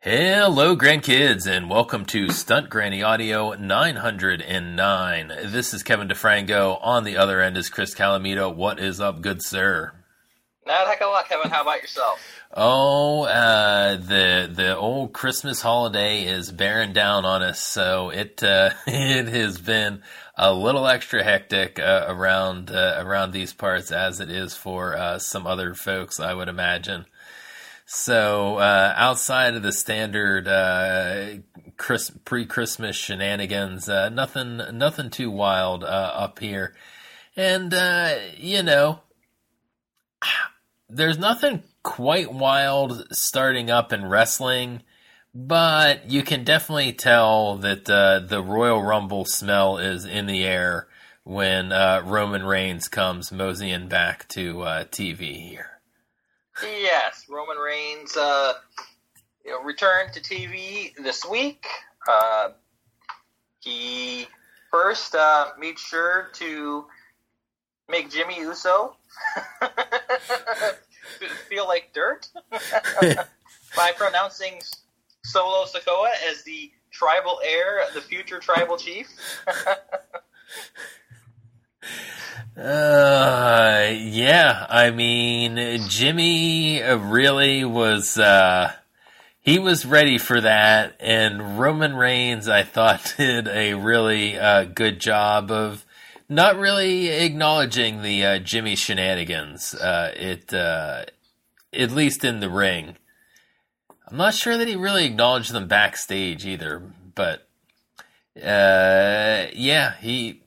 Hello, grandkids, and welcome to Stunt Granny Audio 909. This is Kevin DeFranco. On the other end is Chris Calamito. What is up, good sir? Not a heck of a lot, Kevin. How about yourself? Oh, uh, the the old Christmas holiday is bearing down on us, so it uh, it has been a little extra hectic uh, around uh, around these parts as it is for uh, some other folks, I would imagine. So uh, outside of the standard uh, Chris, pre-Christmas shenanigans, uh, nothing nothing too wild uh, up here, and uh, you know, there's nothing quite wild starting up in wrestling, but you can definitely tell that uh, the Royal Rumble smell is in the air when Roman Reigns comes moseying back to TV here. Yes, Roman Reigns uh, you know, returned to TV this week. Uh, he first uh, made sure to make Jimmy Uso feel like dirt by pronouncing Solo Sikoa as the tribal heir, the future tribal chief. Uh, yeah. I mean, Jimmy really was. Uh, he was ready for that, and Roman Reigns, I thought, did a really uh, good job of not really acknowledging the uh, Jimmy shenanigans. Uh, it, uh, at least in the ring. I'm not sure that he really acknowledged them backstage either, but uh, yeah, he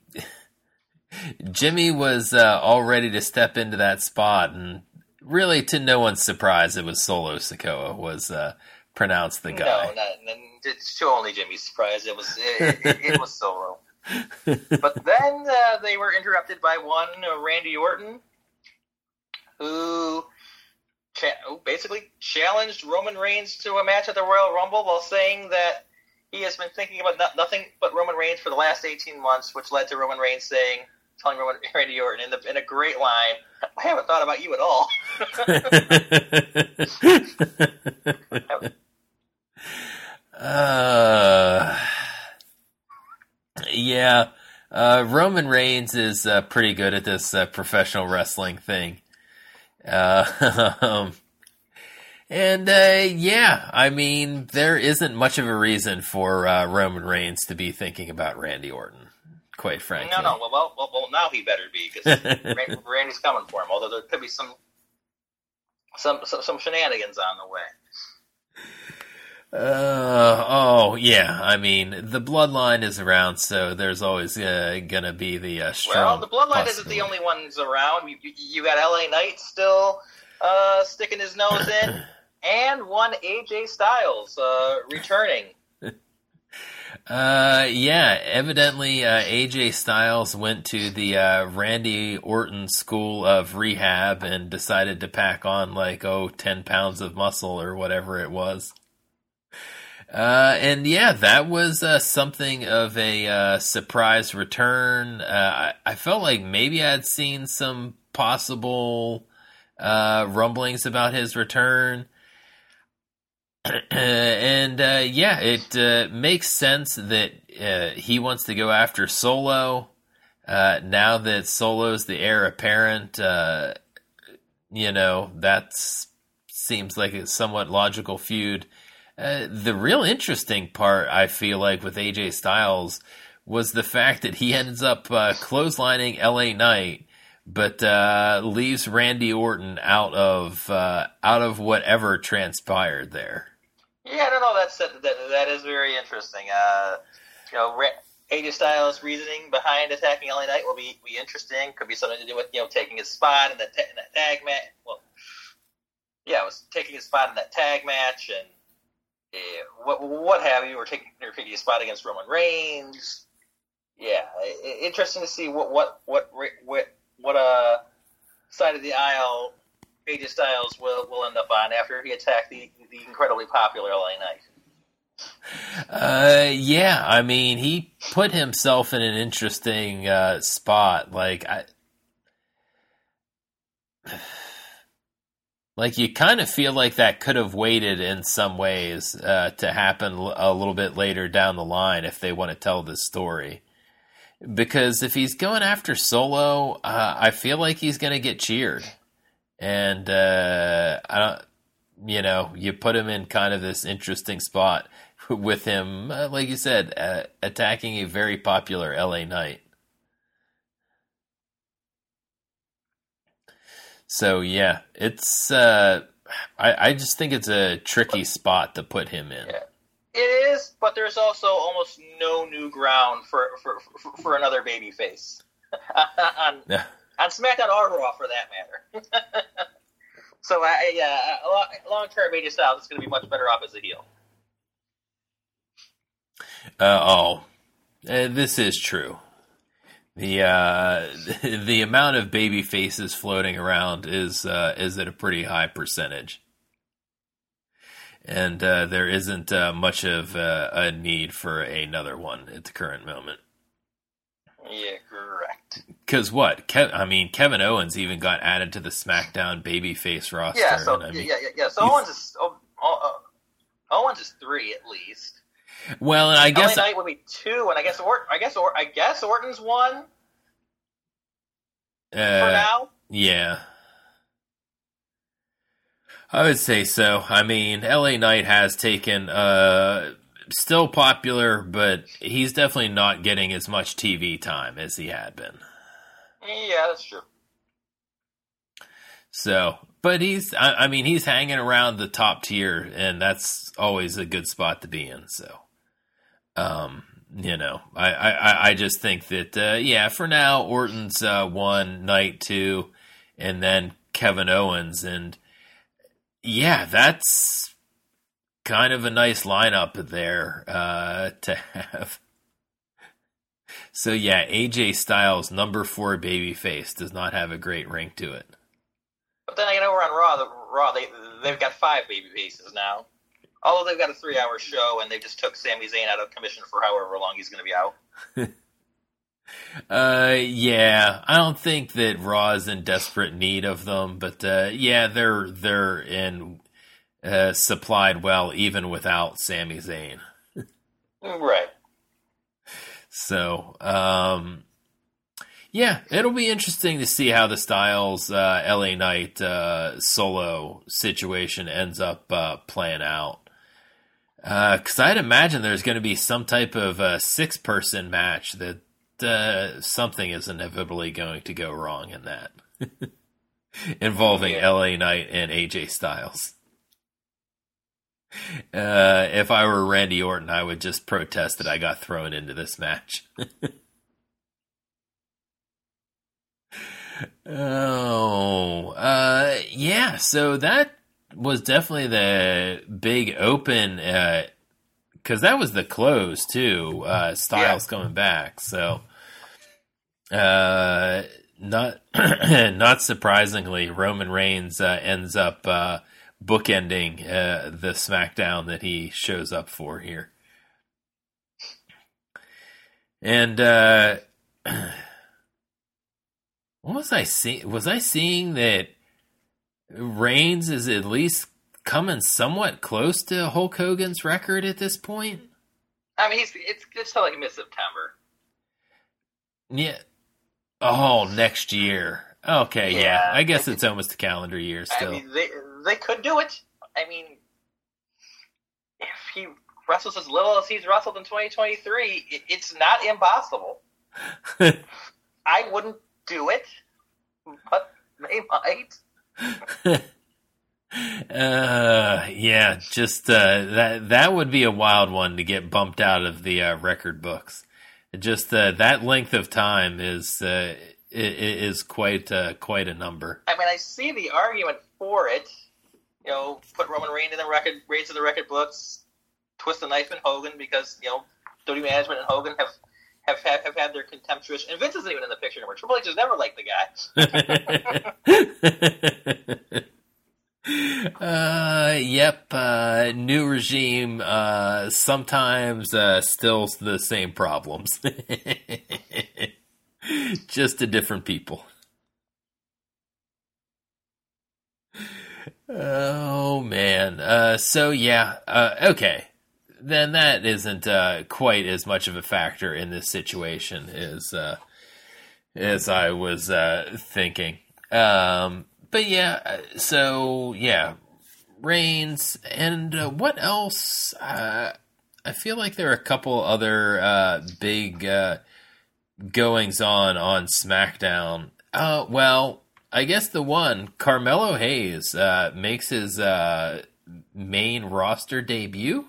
Jimmy was uh, all ready to step into that spot, and really, to no one's surprise, it was Solo Sikoa was uh, pronounced the guy. No, not, it's to only Jimmy's surprise. It was it, it, it was Solo. but then uh, they were interrupted by one uh, Randy Orton, who, cha- who basically challenged Roman Reigns to a match at the Royal Rumble while saying that he has been thinking about no- nothing but Roman Reigns for the last 18 months, which led to Roman Reigns saying, telling Roman Randy Orton in, the, in a great line, I haven't thought about you at all. uh, yeah, uh, Roman Reigns is uh, pretty good at this uh, professional wrestling thing. Uh, and uh, yeah, I mean, there isn't much of a reason for Roman Reigns to be thinking about Randy Orton quite frankly. No, no. Well, well, well, well now he better be because Randy's coming for him. Although there could be some, some, some, some shenanigans on the way. Uh, oh yeah, I mean the bloodline is around, so there's always uh, gonna be the uh, strong. Well, the bloodline isn't the only ones around. You, you, you got LA Knight still uh, sticking his nose in, and one AJ Styles uh, returning. Uh, yeah, evidently uh, AJ Styles went to the uh, Randy Orton School of Rehab and decided to pack on like oh 10 pounds of muscle or whatever it was. Uh, and yeah, that was uh, something of a uh, surprise return. Uh, I, I, felt like maybe I'd seen some possible uh, rumblings about his return. and uh, yeah, it uh, makes sense that uh, he wants to go after Solo. Uh, now that Solo's the heir apparent, uh, you know that seems like a somewhat logical feud. Uh, the real interesting part, I feel like, with AJ Styles was the fact that he ends up clotheslining LA Knight but uh, leaves Randy Orton out of uh, out of whatever transpired there. Yeah, no, no, that's that, that, is very interesting. Uh, you know, AJ Styles' reasoning behind attacking LA Knight will be be interesting. Could be something to do with you know taking his spot in that, in that tag match. Well, yeah, it was taking his spot in that tag match and uh, what what have you, or taking or taking his spot against Roman Reigns. Yeah, interesting to see what what what what what uh side of the aisle AJ Styles will, will end up on after he attacked the, the incredibly popular LA Knight. Uh, yeah, I mean, he put himself in an interesting uh, spot. Like, I, like you kind of feel like that could have waited in some ways uh, to happen a little bit later down the line if they want to tell this story. Because if he's going after Solo, uh, I feel like he's going to get cheered, and uh, I don't. You know, you put him in kind of this interesting spot with him, uh, like you said, uh, attacking a very popular LA Knight. So yeah, it's. Uh, I I just think it's a tricky spot to put him in. Yeah. It is, but there's also almost no new ground for for, for, for another baby face on Yeah. On SmackDown or Raw for that matter. so I yeah, long term AJ Styles is going to be much better off as a heel. Uh, oh, uh, this is true. The uh, the amount of baby faces floating around is uh, is at a pretty high percentage, and uh, there isn't uh, much of uh, a need for another one at the current moment. Yeah, correct. Because what? Kev- I mean, Kevin Owens even got added to the SmackDown babyface roster. Yeah, so I mean, yeah, yeah, yeah. So Owens is oh, oh, uh, Owens is three at least. well, and I guess LA Knight would be two, and I guess Orton. I guess or I guess Orton's one for uh, now. Yeah. I would say so. I mean, LA Knight has taken uh still popular, but he's definitely not getting as much TV time as he had been. Yeah, that's true. So, but he's I, I mean, he's hanging around the top tier and that's always a good spot to be in, so um you know, I, I, I just think that uh, yeah, for now Orton's uh, one, Knight two, and then Kevin Owens, and yeah, that's kind of a nice lineup there uh, to have. So yeah, AJ Styles, number four babyface, does not have a great ring to it. But then i again, over on Raw, the Raw they they've got five baby faces now. Although they've got a three-hour show, and they just took Sami Zayn out of commission for however long he's going to be out. Uh, yeah, I don't think that Raw is in desperate need of them, but uh, yeah, they're they're in uh, supplied well even without Sami Zayn. Right. So, um, yeah, it'll be interesting to see how the Styles uh, LA Knight uh, solo situation ends up uh, playing out. Because I'd imagine there's going to be some type of uh, six person match that uh, something is inevitably going to go wrong in that, involving Yeah. LA Knight and AJ Styles. Uh, if I were Randy Orton, I would just protest that I got thrown into this match. oh, uh, yeah. So that was definitely the big open, because that was the close too. Uh, Styles coming back, so uh, not not surprisingly, Roman Reigns uh, ends up uh, bookending uh, the SmackDown that he shows up for here. And uh, what was I seeing? Was I seeing that Reigns is at least coming somewhat close to Hulk Hogan's record at this point? I mean, he's it's till like mid September. Yeah. Oh, next year. Okay, yeah. Yeah. I guess it's almost a calendar year I still. mean, they they could do it. I mean, if he wrestles as little as he's wrestled in 2023, it, it's not impossible. I wouldn't do it, but they might. uh, yeah, just uh, that that would be a wild one to get bumped out of the uh, record books. Just uh, that length of time is uh, is quite uh, quite a number. I mean, I see the argument for it. You know, put Roman Reigns in the record, Reigns in the record books, twist the knife in Hogan because you know WWE management and Hogan have have have, have had their contemptuous. And Vince isn't even in the picture anymore. Triple H has never liked the guy. uh, yep. Uh, new regime. Uh, sometimes uh, still the same problems. Just to different people. Oh man. Uh, so yeah. Uh, okay. Then that isn't uh, quite as much of a factor in this situation as uh, as I was uh, thinking. Um, but yeah. uh, So yeah. Reigns and what else? I feel like there are a couple other big goings on on SmackDown. Well, I guess the one Carmelo Hayes uh, makes his uh, main roster debut.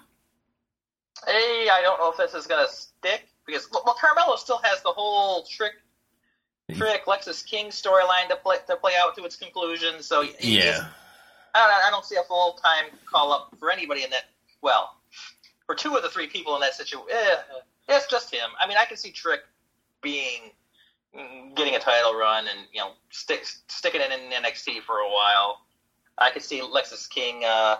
Hey, I don't know if this is gonna stick because well, Carmelo still has the whole trick, trick Lexis King storyline to play to play out to its conclusion. So Yeah, I don't, I don't see a full time call up for anybody in that. Well, for two of the three people in that situation, eh, it's just him. I mean, I can see Trick being getting a title run and you know stick, sticking it in NXT for a while. I could see Lexis King uh,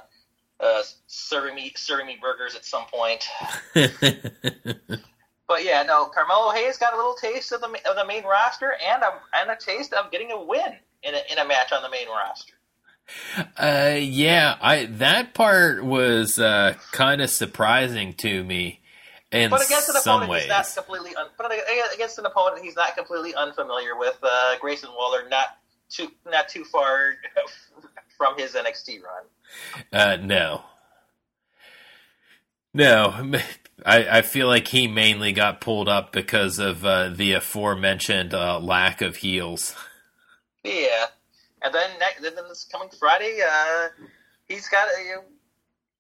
uh, serving me serving me burgers at some point. But yeah, no, Carmelo Hayes got a little taste of the of the main roster and a and a taste of getting a win in a, in a match on the main roster. uh, yeah. I that part was uh, kind of surprising to me in But against an opponent ways. he's not completely un- but against an opponent he's not completely unfamiliar with. Uh, Grayson Waller not too not too far from his NXT run. Uh, no. No, I, I feel like he mainly got pulled up because of uh, the aforementioned uh, lack of heels. Yeah, and then next, then this coming Friday, uh, he's got a,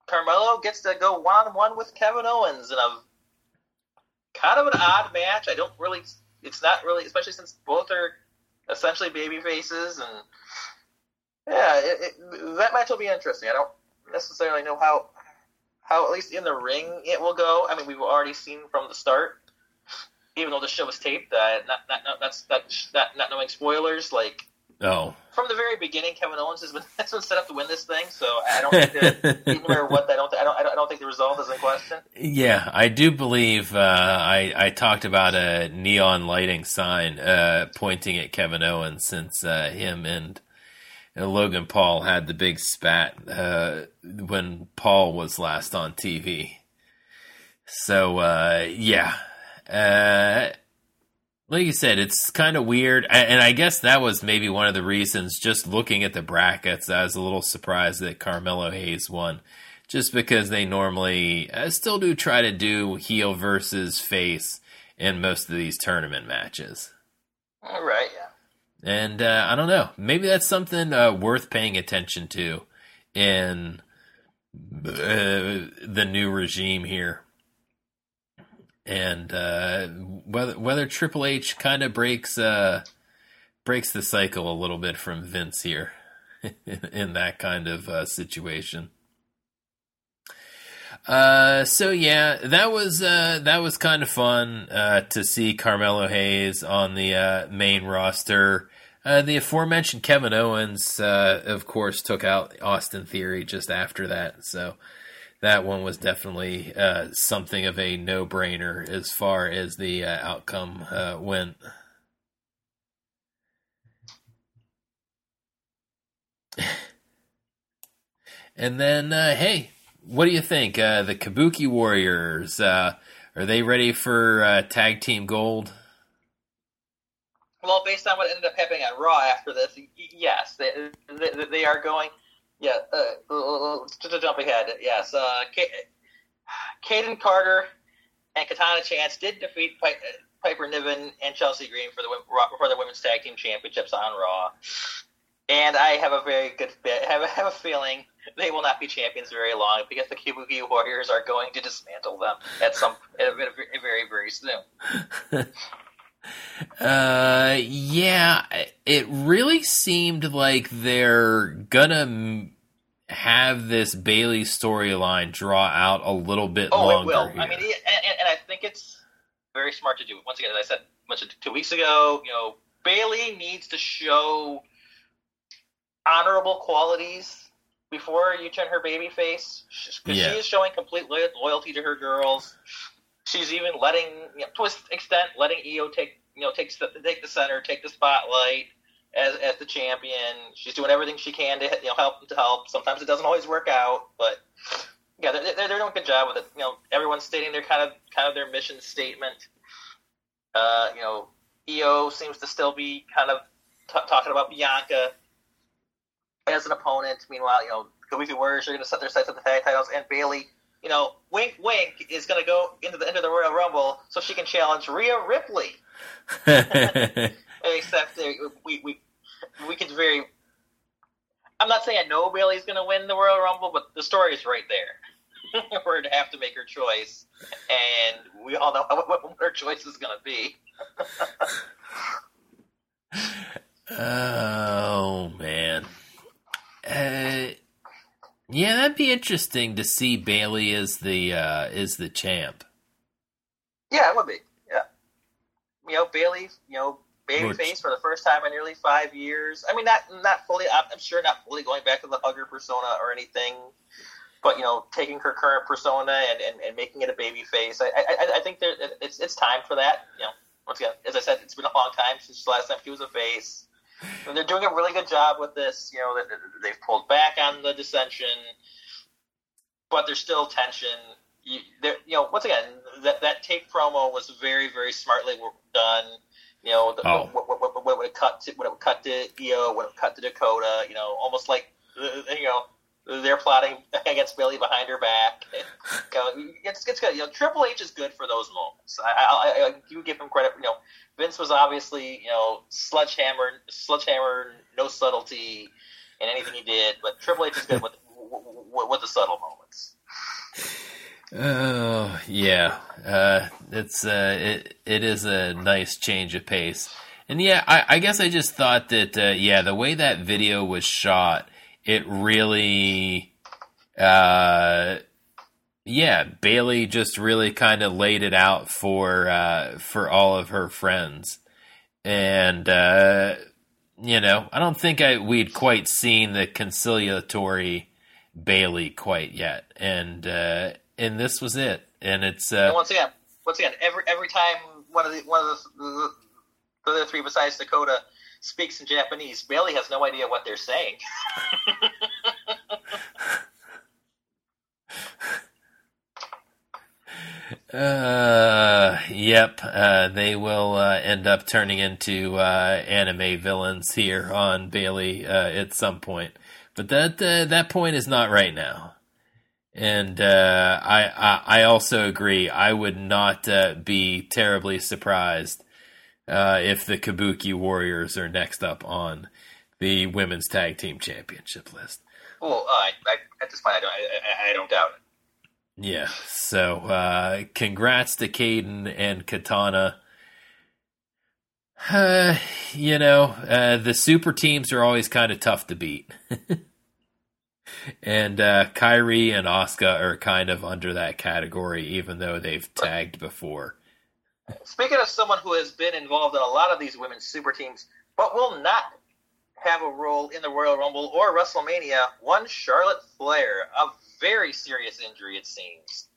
Carmelo gets to go one on one with Kevin Owens in a kind of an odd match. I don't really, it's not really, especially since both are essentially baby faces, and yeah, it, it, that match will be interesting. I don't necessarily know how, how at least in the ring it will go. I mean, we've already seen from the start, even though the show was taped, uh, not, not, not, that's not, not, not knowing spoilers, like Oh. from the very beginning, Kevin Owens has been has been set up to win this thing. So I don't think that, no matter what, I don't, I don't, I don't, think the result is in question. Yeah, I do believe uh, I I talked about a neon lighting sign uh, pointing at Kevin Owens since uh, him and uh, Logan Paul had the big spat uh, when Paul was last on TV. So uh, yeah, uh, like you said, it's kind of weird, and I guess that was maybe one of the reasons. Just looking at the brackets, I was a little surprised that Carmelo Hayes won just because they normally uh, still do try to do heel versus face in most of these tournament matches. All right, yeah. And uh, I don't know, maybe that's something uh, worth paying attention to in uh, the new regime here. And uh, whether whether Triple H kind of breaks uh, breaks the cycle a little bit from Vince here in that kind of uh, situation. Uh, so yeah, that was uh, that was kind of fun uh, to see Carmelo Hayes on the main roster. The aforementioned Kevin Owens, of course, took out Austin Theory just after that. So that one was definitely uh, something of a no-brainer as far as the uh, outcome uh, went. And then, uh, hey, what do you think? Uh, the Kabuki Warriors, uh, are they ready for tag team gold? Well, based on what ended up happening at Raw after this, yes, they they, they are going. Yeah, uh, to, to jump ahead, yes. Uh, Kayden Carter and Katana Chance did defeat Pi- Piper Niven and Chelsea Green for the for the women's tag team championships on Raw. And I have a very good have, have a feeling they will not be champions very long because the Kabuki Warriors are going to dismantle them at some very very soon. Uh, yeah, it really seemed like they're gonna have this Bayley storyline draw out a little bit Oh, longer. it will. here. I mean, it, and, and I think it's very smart to do. Once again, as I said mentioned two weeks ago, you know, Bayley needs to show honorable qualities before you turn her baby face because Yeah. she is showing complete loyalty to her girls. She's even letting, you know, an extent, letting Io take, you know, take the take the center, take the spotlight, as as the champion. She's doing everything she can to you know help to help. Sometimes it doesn't always work out, but yeah, they're, they're, doing a good job with it. You know, everyone's stating their kind of kind of their mission statement. Uh, you know, Io seems to still be kind of t- talking about Bianca as an opponent. Meanwhile, you know, Kabuki Warriors are going to set their sights on the tag titles, and Bayley, you know, wink, wink, is going to go into the end of the Royal Rumble so she can challenge Rhea Ripley. Except we we we could very. I'm not saying I know Bayley's going to win the Royal Rumble, but the story is right there. We're going to have to make her choice, and we all know what, what her choice is going to be. oh man. Uh, yeah, that'd be interesting to see Bayley as the uh, as the champ. Yeah, it would be. Yeah, you know Bayley, you know babyface for the first time in nearly five years. I mean, not not fully. I'm sure not fully going back to the hugger persona or anything, but you know, taking her current persona and, and, and making it a babyface. I, I I think there it's it's time for that. You know, once again, as I said, it's been a long time since the last time she was a face. They're doing a really good job with this. You know, they've pulled back on the dissension, but there's still tension. You, you know, once again, that that tape promo was very, very smartly done. You know, the, oh. what, what, what, what, would it cut to? What it would cut to Io? What it would cut to Dakota? You know, almost like uh, uh, you know they're plotting against Billy behind her back. It's, it's good. You know, Triple H is good for those moments. I, I, I do give him credit. You know, Vince was obviously you know sledgehammer, sledgehammer, no subtlety in anything he did, but Triple H is good with with, with the subtle moments. Oh yeah, uh, it's uh, it it is a nice change of pace, and yeah, I, I guess I just thought that uh, yeah, the way that video was shot it really, uh, yeah, Bayley just really kind of laid it out for uh, for all of her friends, and uh, you know, I don't think I we'd quite seen the conciliatory Bayley quite yet, and uh, and this was it, and it's uh, and once again, once again, every every time one of the one of the, the, the other three besides Dakota speaks in Japanese. Bayley has no idea what they're saying. uh, yep, uh, they will uh, end up turning into uh, anime villains here on Bayley uh, at some point, but that uh, that point is not right now. And I, I, I also agree. I would not be terribly surprised uh, if the Kabuki Warriors are next up on the women's tag team championship list. Well, uh, I, at this point, I don't, I, I don't doubt it. Yeah. So, uh, congrats to Kayden and Katana. Uh, you know, uh, the super teams are always kind of tough to beat. and uh, Kairi and Asuka are kind of under that category, even though they've tagged before. Speaking of someone who has been involved in a lot of these women's super teams, but will not have a role in the Royal Rumble or WrestleMania, one Charlotte Flair, a very serious injury it seems,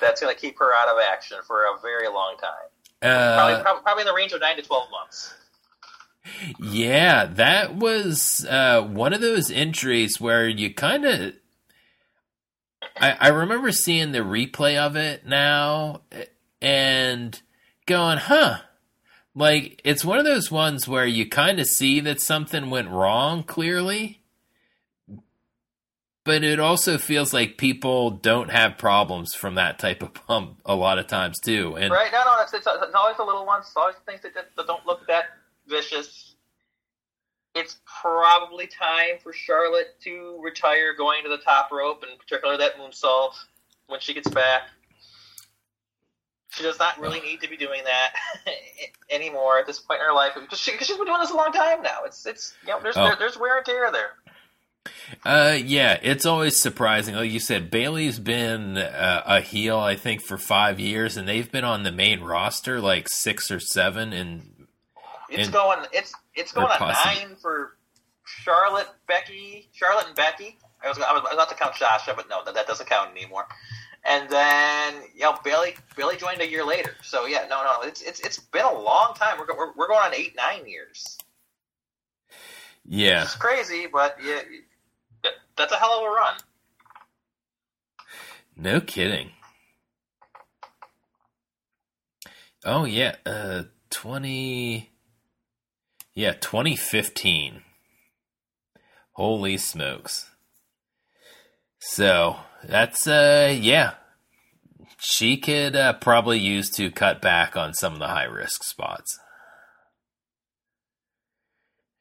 that's going to keep her out of action for a very long time. Uh, probably, probably, in the range of nine to twelve months. Yeah, that was uh, one of those injuries where you kind of. I, I remember seeing the replay of it now, and going, huh? Like, it's one of those ones where you kind of see that something went wrong clearly, but it also feels like people don't have problems from that type of pump a lot of times too. And right, no, no, it's, it's, it's always the little ones, it's always things that, that don't look that vicious. It's probably time for Charlotte to retire going to the top rope, and particularly that moonsault when she gets back. She does not really need to be doing that anymore at this point in her life because she, has been doing this a long time now. It's it's you know there's oh. there, there's wear and tear there. Uh, yeah, it's always surprising. Like you said, Bayley's been uh, a heel, I think, for five years, and they've been on the main roster like six or seven. And it's going, it's it's going on nine for Charlotte, Becky, Charlotte and Becky. I was I was about to count Sasha, but no, that, that doesn't count anymore and then you know Bayley joined a year later. So yeah, no, no, it's it's it's been a long time. We're we're, we're going on eight nine years. Yeah, It's crazy, but yeah, yeah, that's a hell of a run. no kidding. Oh yeah, uh, twenty. Yeah, twenty fifteen. Holy smokes! So that's uh, yeah. She could uh, probably use to cut back on some of the high risk spots.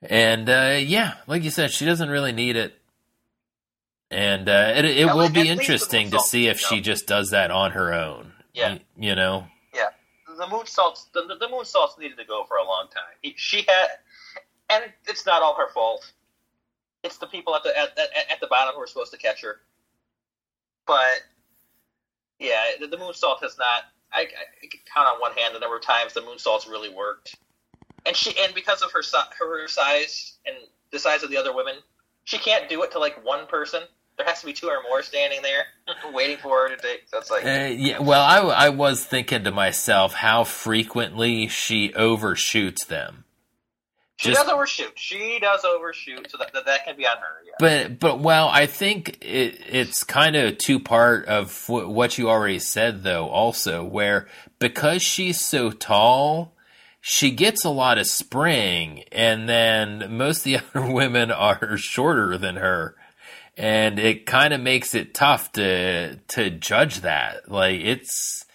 And uh, yeah, like you said, she doesn't really need it. And uh, it it At will be interesting to see if she you know. just does that on her own. Yeah. Y- you know. Yeah, the moonsaults, the, the, the moonsaults needed to go for a long time. She had, and it's not all her fault. It's the people at the at, at, at the bottom who are supposed to catch her. But yeah, the, the moonsault has not. I, I can count on one hand the number of times the moonsaults really worked. And she and because of her her size and the size of the other women, she can't do it to like one person. There has to be two or more standing there waiting for her to take. So like Uh, yeah, well, I, I was thinking to myself how frequently she overshoots them. She just- does overshoot. She does overshoot, so that that, that can be on her. Yeah. But but well, I think it, it's kind of two part of w- what you already said, though. Also, where because she's so tall, she gets a lot of spring, and then most of the other women are shorter than her, and it kind of makes it tough to to judge that. Like it's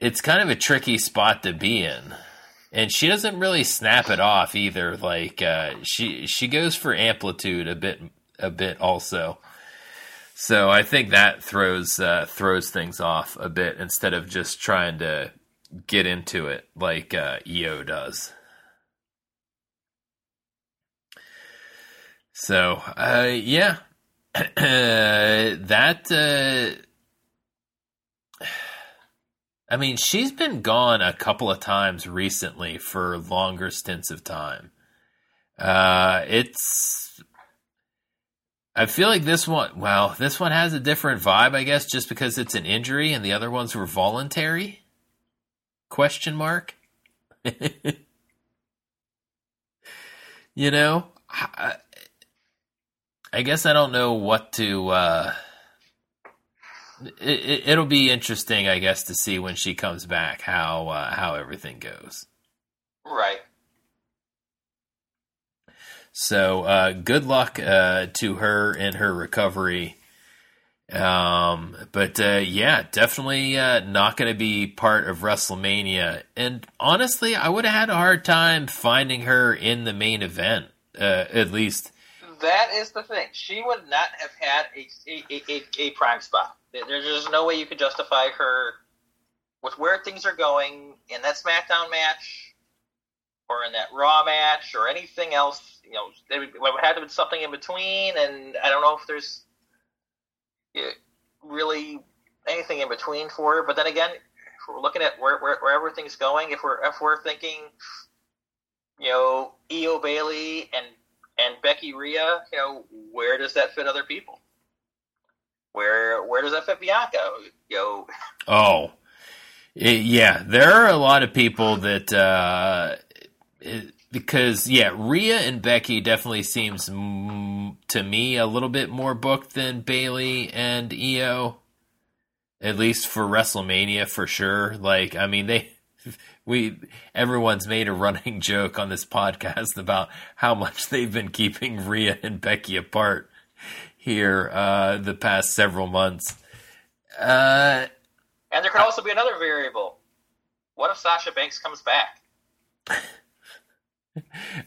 it's kind of a tricky spot to be in and she doesn't really snap it off either. Like uh, she she goes for amplitude a bit a bit also. So I think that throws uh, throws things off a bit instead of just trying to get into it like uh, Io does. So uh, yeah, that. I mean, she's been gone a couple of times recently for longer stints of time. Uh, it's. I feel like this one, well, this one has a different vibe, I guess, just because it's an injury and the other ones were voluntary? Question mark? you know? I, I guess I don't know what to, uh, it, will be interesting, I guess, to see when she comes back how uh, how everything goes. Right. So, uh, good luck uh, to her in her recovery. Um, but uh, yeah, definitely uh, not going to be part of WrestleMania. And honestly, I would have had a hard time finding her in the main event, uh, at least. That is the thing. She would not have had a a, a, a prime spot. There's just no way you could justify her with where things are going in that SmackDown match or in that Raw match or anything else. You know, there would, have to be something in between, and I don't know if there's really anything in between for her. But then again, if we're looking at where, where, where everything's going, if we're if we're thinking, you know, Io Bayley and and Becky Rhea, you know, where does that fit other people? Where where does fit Bianca? You Oh, it, yeah, there are a lot of people that uh, it, because yeah, Rhea and Becky definitely seems mm, to me a little bit more booked than Bayley and Io. At least for WrestleMania, for sure. Like, I mean, they we everyone's made a running joke on this podcast about how much they've been keeping Rhea and Becky apart here uh, the past several months. Uh, and there could also be another variable. What if Sasha Banks comes back?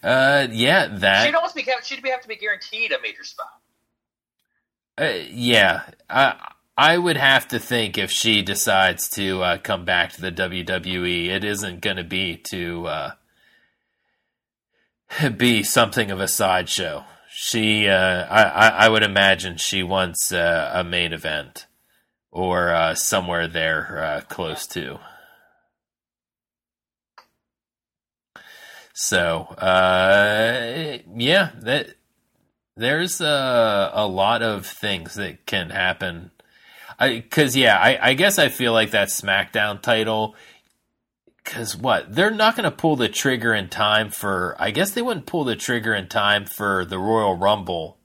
uh, yeah, that. She'd almost be she'd be have to be guaranteed a major spot. Uh, yeah, I I would have to think if she decides to uh, come back to the WWE, it isn't going to be to uh, be something of a sideshow. She, uh, I, I, would imagine she wants uh, a main event or uh, somewhere there uh, close to. So, uh, yeah, that there's a, a lot of things that can happen. I because, yeah, I, I guess I feel like that SmackDown title because what they're not going to pull the trigger in time for. I guess they wouldn't pull the trigger in time for the Royal Rumble.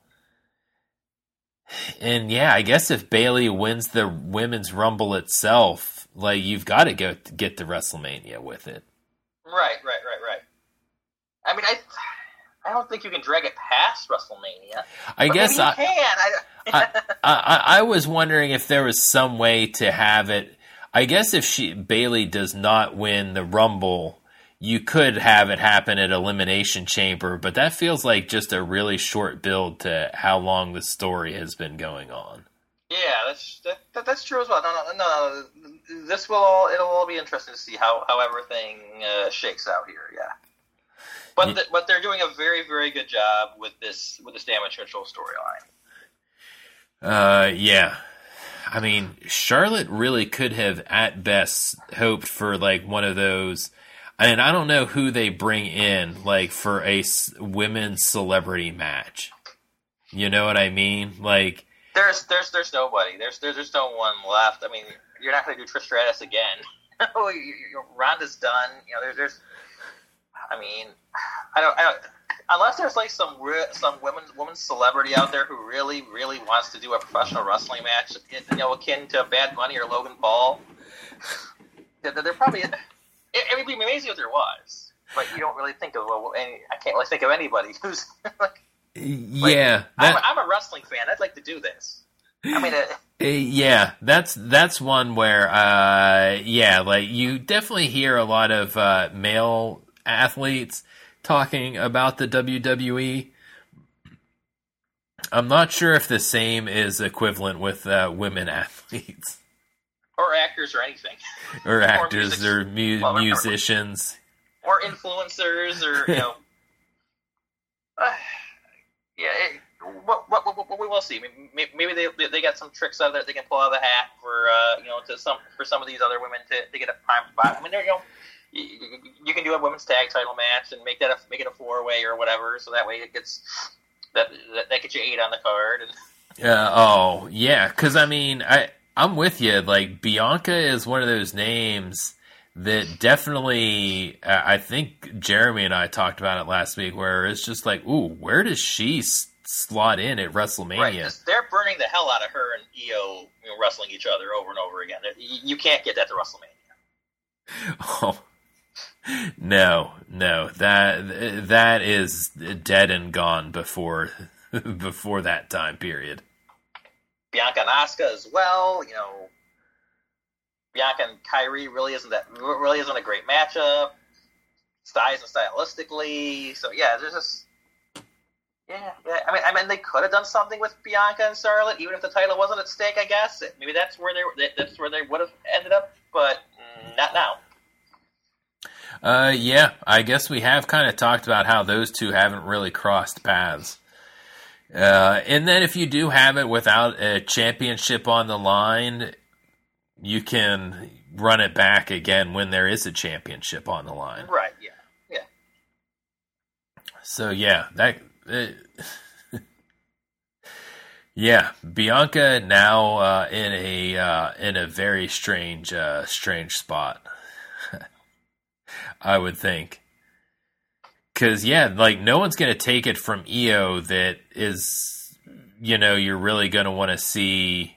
And yeah, I guess if Bayley wins the women's Rumble itself, like you've got to go get to WrestleMania with it. Right, right, right, right. I mean, I, I don't think you can drag it past WrestleMania. I guess I, can. I, I, I was wondering if there was some way to have it. I guess if she Bayley does not win the Rumble, you could have it happen at Elimination Chamber, but that feels like just a really short build to how long the story has been going on. Yeah, that's that, that, that's true as well. No, no, no, no. This will all it'll all be interesting to see how how everything uh, shakes out here. Yeah. But yeah. The, but they're doing a very very good job with this with this damage control storyline. Uh, yeah. I mean, Charlotte really could have, at best, hoped for like one of those. And I don't know who they bring in, like for a women's celebrity match. You know what I mean? Like, there's there's there's nobody. There's there's, there's no one left. I mean, you're not going to do Trish Stratus again. Oh, Ronda's done. You know, there's there's. I mean, I don't. I don't unless there's like some re- some women woman celebrity out there who really really wants to do a professional wrestling match, you know, akin to Bad Bunny or Logan Paul. They're, they're probably it, it would be amazing if there was, but you don't really think of well, any, I can't really think of anybody who's like, yeah. That, I'm, a, I'm, a wrestling fan. I'd like to do this. I mean. Uh, yeah, that's that's one where, uh, yeah, like you definitely hear a lot of uh, male athletes talking about the WWE. I'm not sure if the same is equivalent with uh, women athletes. Or actors or anything. Or actors or, or mu- well, musicians. Or influencers or, you know. Uh, yeah, it, what, what, what, we will see. Maybe they they got some tricks out of there they can pull out of the hat for uh, you know to some for some of these other women to, to get a prime spot. I mean, you know, you, can do a women's tag title match and make that a, make it a four way or whatever, so that way it gets that that, that gets you eight on the card. And... Yeah. Oh, yeah. Because I mean, I I'm with you. Like Bianca is one of those names that definitely. Uh, I think Jeremy and I talked about it last week, where it's just like, ooh, where does she slot in at WrestleMania? Right, they're burning the hell out of her and Io you know, wrestling each other over and over again. You can't get that to WrestleMania. Oh, no, no, that that is dead and gone before before that time period. Bianca and Asuka as well, you know. Bianca and Kairi really isn't that really isn't a great matchup, styles and stylistically. So yeah, there's just yeah, yeah. I mean, I mean, they could have done something with Bianca and Charlotte, even if the title wasn't at stake. I guess maybe that's where they that's where they would have ended up, but not now. Uh, yeah, I guess we have kind of talked about how those two haven't really crossed paths. Uh, and then if you do have it without a championship on the line, you can run it back again when there is a championship on the line. Right. Yeah. Yeah. So yeah, that. Uh, yeah, Bianca now uh, in a uh, in a very strange uh, strange spot. I would think. Cause yeah, like no one's gonna take it from Io that is, you know, you're really gonna want to see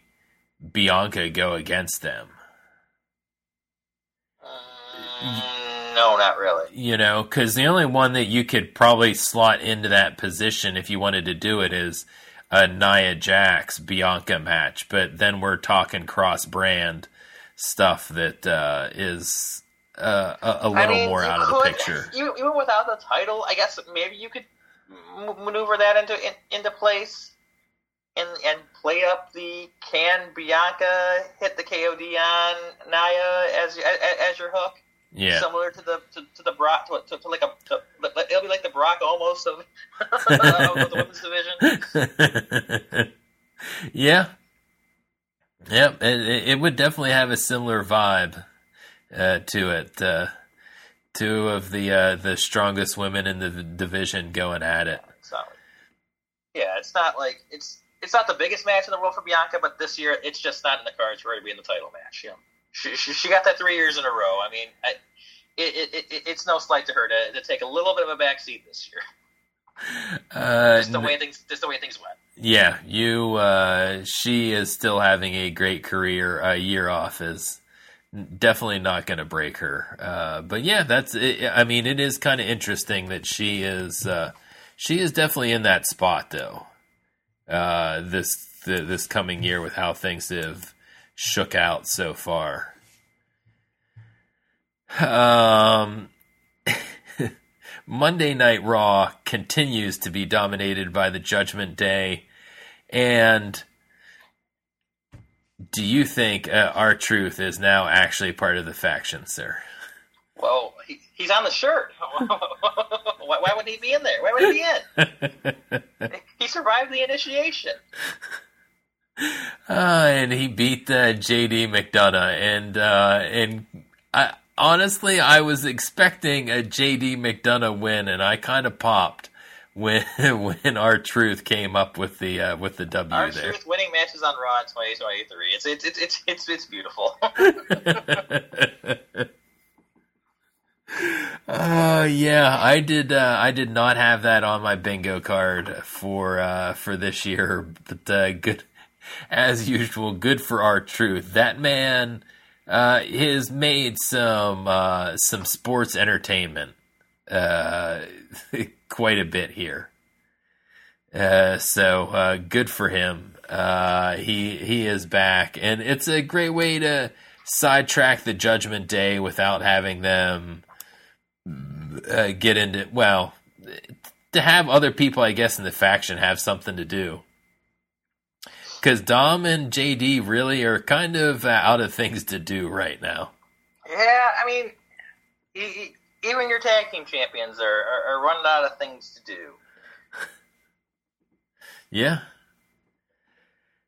Bianca go against them. Mm, no, not really. You know, because the only one that you could probably slot into that position if you wanted to do it is a Nia Jax Bianca match, but then we're talking cross brand stuff that uh, is uh, a, a, little I mean, more out of the picture. Even without the title, I guess maybe you could maneuver that into in, into place and and play up the can Bianca hit the KOD on Nia as as, as your hook. Yeah, similar to the to, to the Brock to, to, to like a to, it'll be like the Brock almost of, of the women's division. yeah, yep. It, it would definitely have a similar vibe uh, to it. Uh, two of the uh, the strongest women in the division going at it. yeah, it's not like it's it's not the biggest match in the world for Bianca, but this year it's just not in the cards for her to be in the title match. You know, she, she, she got that three years in a row. I mean, I, it, it, it, it's no slight to her to, to take a little bit of a backseat this year. Uh, Just the way things, just the way things went. yeah, you. Uh, she is still having a great career. A year off is definitely not going to break her. Uh, but yeah, that's. It, I mean, it is kind of interesting that she is. Uh, she is definitely in that spot though. Uh, this the, this coming year with how things have shook out so far. Um, Monday Night Raw continues to be dominated by the Judgment Day, and do you think uh, R-Truth is now actually part of the faction, sir? Well, he, he's on the shirt. why, why would he be in there? Why would he be in? he survived the initiation. Uh, and he beat uh, JD McDonagh, and uh, and I, honestly, I was expecting a JD McDonagh win, and I kind of popped when when R-Truth came up with the uh, with the W Our there. truth winning matches on Raw in 2023. It's it's it's it's it's, it's beautiful. Uh, yeah, I did. Uh, I did not have that on my bingo card for uh, for this year, but uh, good as usual. Good for R-Truth. That man uh, has made some uh, some sports entertainment uh, quite a bit here. Uh, so uh, good for him. Uh, he he is back, and it's a great way to sidetrack the Judgment Day without having them uh, get into well to have other people, I guess, in the faction have something to do. Because Dom and JD really are kind of out of things to do right now. yeah, I mean, e- e- even your tag team champions are, are, are running out of things to do. Yeah.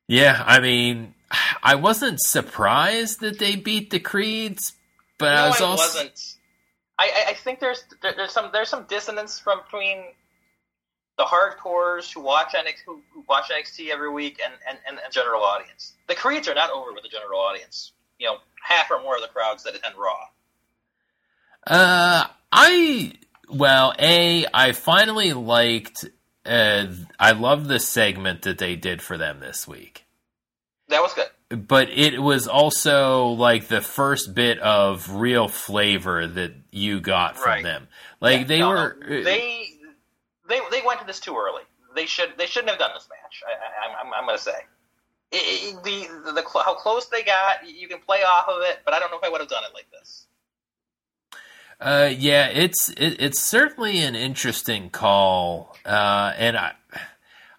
Yeah, I mean, I wasn't surprised that they beat the Creeds, but I was I also. wasn't. I, I, I think there's there, there's some there's some dissonance from between the hardcores who watch NXT who, who watch NXT every week and, and, and the general audience. The Creeds are not over with the general audience. You know, half or more of the crowds that attend Raw. Uh, I well, a I finally liked. Uh, I love the segment that they did for them this week, That was good. but it was also like the first bit of real flavor that you got from Right. them. Like Yeah, they no, were, no. they they they went to this too early. They should they shouldn't have done this match. I, I, I'm I'm going to say. It, it- the, the the how close they got, you can play off of it, but I don't know if I would have done it like this. Uh, yeah, it's it, it's certainly an interesting call, uh, and I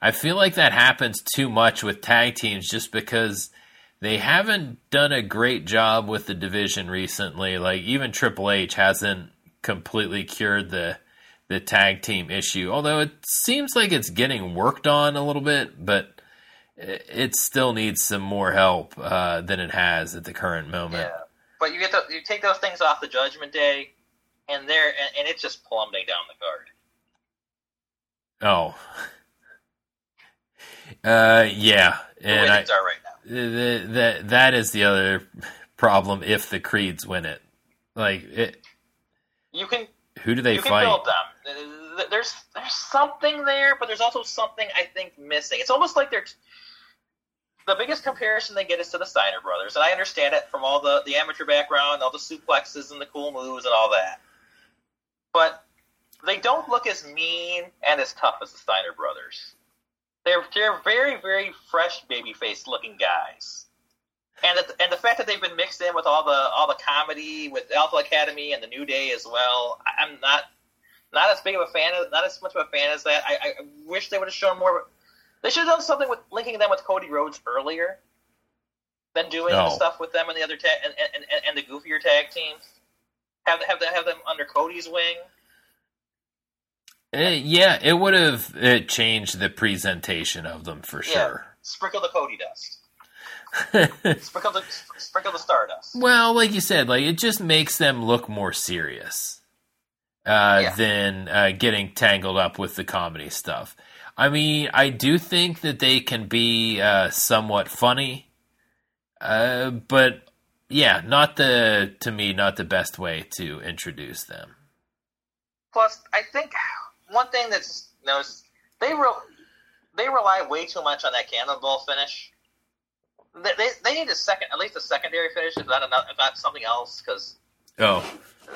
I feel like that happens too much with tag teams just because they haven't done a great job with the division recently. Like even Triple H hasn't completely cured the the tag team issue, although it seems like it's getting worked on a little bit, but it, still needs some more help uh, than it has at the current moment. Yeah, but you get the, you take those things off the Judgment Day, and there and, and it's just plummeting down the card. Oh. Uh, yeah, The and way I, are right now. the, the, that is the other problem if the Creeds win it. Like, it, You can who do they you can fight? build them. There's there's something there, but there's also something I think missing. It's almost like they're the biggest comparison they get is to the Steiner brothers, and I understand it from all the the amateur background, all the suplexes and the cool moves and all that. But they don't look as mean and as tough as the Steiner brothers. They're they're very very fresh baby faced looking guys. And the, and the fact that they've been mixed in with all the all the comedy with Alpha Academy and the New Day as well, I'm not not as big of a fan of not as much of a fan as that. I, I wish they would have shown more. They should have done something with linking them with Cody Rhodes earlier than doing No. stuff with them and the other tag and, and, and, and the goofier tag teams. Have have have them under Cody's wing. Uh, yeah, it would have uh, changed the presentation of them for Yeah. sure. Sprinkle the Cody dust. Sprinkle the sprinkle the Stardust. well, like you said, like it just makes them look more serious uh, Yeah. than uh, getting tangled up with the comedy stuff. I mean, I do think that they can be uh, somewhat funny, uh, but yeah, not the to me not the best way to introduce them. Plus, I think one thing that's you know, they re- they rely way too much on that cannonball finish. They, they, they need a second, at least a secondary finish, if not another, if not something else, because Oh,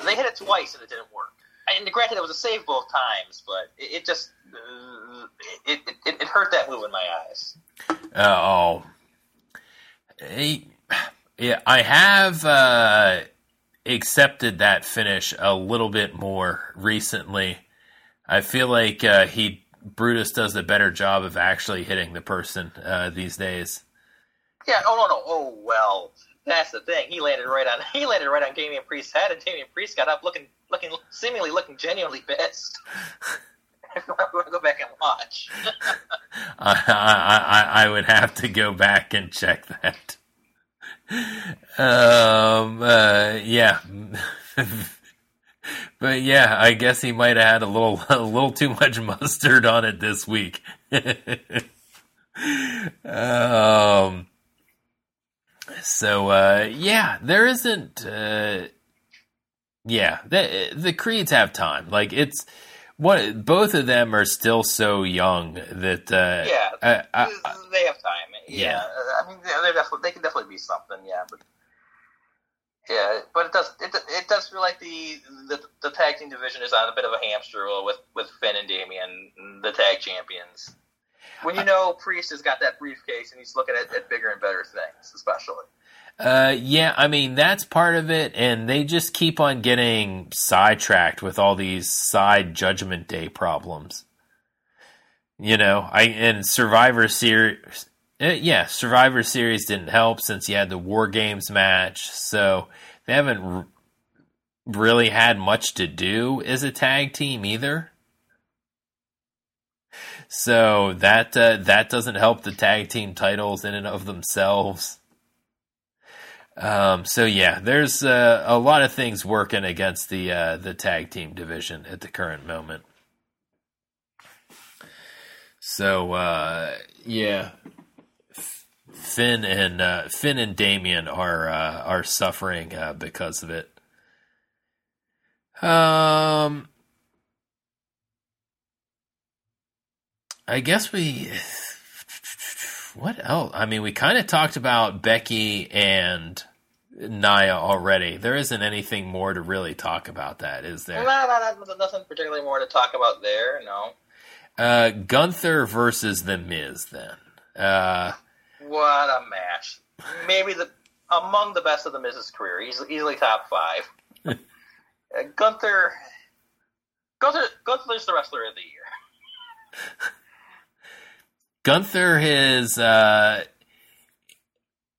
they hit it twice and it didn't work. And granted, it was a save both times, but it, it just uh, it, it it hurt that move in my eyes. Uh, oh, Eh, yeah. I have uh, accepted that finish a little bit more recently. I feel like uh, he Brutus does a better job of actually hitting the person uh, these days. Yeah. Oh no no. Oh well. That's the thing. He landed right on. He landed right on Damian Priest's head, and Damian Priest got up looking, looking, seemingly looking genuinely pissed. I'm going to go back and watch. I, I, I, I would have to go back and check that. Um. Uh, yeah. but yeah, I guess he might have had a little, a little too much mustard on it this week. um. So uh, yeah, there isn't. Uh, yeah, the the creeds have time. Like it's what both of them are still so young that uh, yeah, I, I, they have time. Yeah. Yeah, I mean, they're definitely they can definitely be something. Yeah, but yeah, but it does it, it does feel like the, the the tag team division is on a bit of a hamster wheel with with Finn and Damian, the tag champions. When you know Priest has got that briefcase and he's looking at, at bigger and better things, especially. Uh, yeah, I mean that's part of it, and they just keep on getting sidetracked with all these side Judgment Day problems. You know, I and Survivor Series, uh, yeah, Survivor Series didn't help since you had the War Games match, so they haven't r- really had much to do as a tag team either. So that uh, that doesn't help the tag team titles in and of themselves. Um, so yeah, there's uh, a lot of things working against the uh, the tag team division at the current moment. So uh, yeah, Finn and uh, Finn and Damian are uh, are suffering uh, because of it. Um, I guess we. What else? I mean, we kind of talked about Becky and Nia already. There isn't anything more to really talk about that, is there? No, no, no, nothing particularly more to talk about there. No. Uh, Gunther versus The Miz, then. Uh, What a match! Maybe the among the best of the Miz's career. Easily, easily top five. uh, Gunther, Gunther, Gunther's the wrestler of the year. Gunther is uh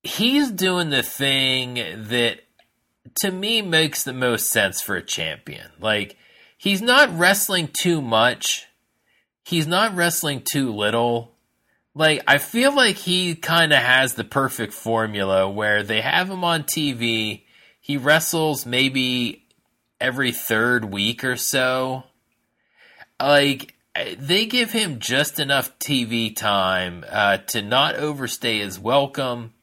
he's doing the thing that to me makes the most sense for a champion. Like he's not wrestling too much. He's not wrestling too little. Like I feel like he kind of has the perfect formula where they have him on TV, he wrestles maybe every third week or so. Like they give him just enough TV time uh, to not overstay his welcome,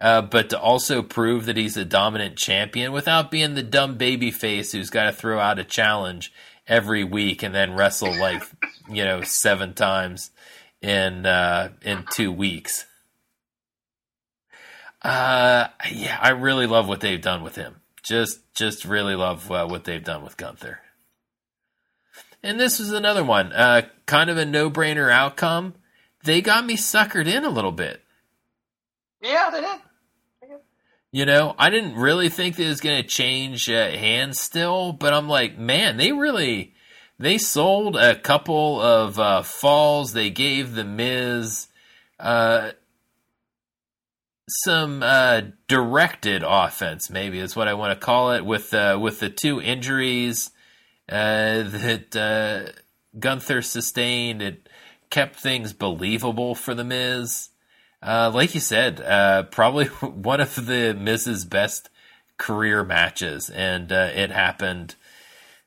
uh, but to also prove that he's a dominant champion without being the dumb baby face who's got to throw out a challenge every week and then wrestle like you know seven times in uh, in two weeks. Uh, yeah, I really love what they've done with him. Just just really love uh, what they've done with Gunther. And this was another one, uh, kind of a no-brainer outcome. They got me suckered in a little bit. Yeah, they did. You know, I didn't really think that it was going to change uh, hands still, but I'm like, man, they really they sold a couple of uh, falls. They gave the Miz uh, some uh, directed offense, maybe is what I want to call it, with uh, with the two injuries uh, that uh, Gunther sustained. It kept things believable for the Miz. Like you said, probably one of the Miz's best career matches, and it happened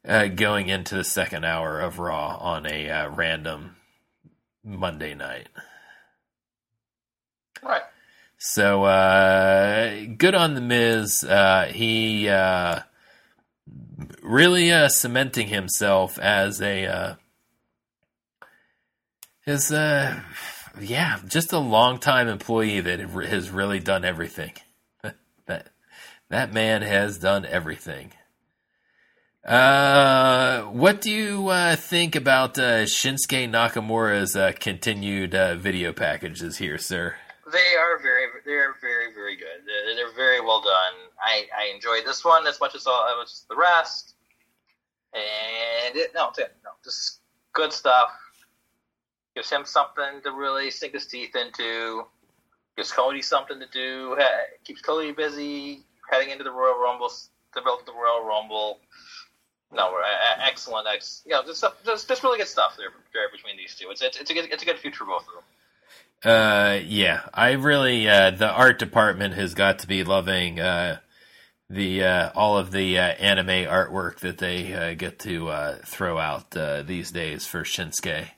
uh, going into the second hour of Raw on a uh, random Monday night. Right. So uh, good on the Miz. Uh, he uh, really uh, cementing himself as a uh, is uh, yeah, just a long time employee that has really done everything. that that man has done everything. Uh, what do you uh, think about uh, Shinsuke Nakamura's uh, continued uh, video packages here, sir? They are very, they are very, very good. They're, they're very well done. I, I enjoyed this one as much as all as the rest, and it, no, no, just good stuff. Gives him something to really sink his teeth into. Gives Cody something to do. Keeps Cody busy heading into the Royal Rumble, develop the Royal Rumble no, excellent, ex, you know, just, just, just really good stuff there, between these two. It's, it's, it's a good, it's a good future both of them. Uh, yeah, I really, uh, the art department has got to be loving, uh, the, uh, all of the, uh, anime artwork that they, uh, get to, uh, throw out, uh, these days for Shinsuke.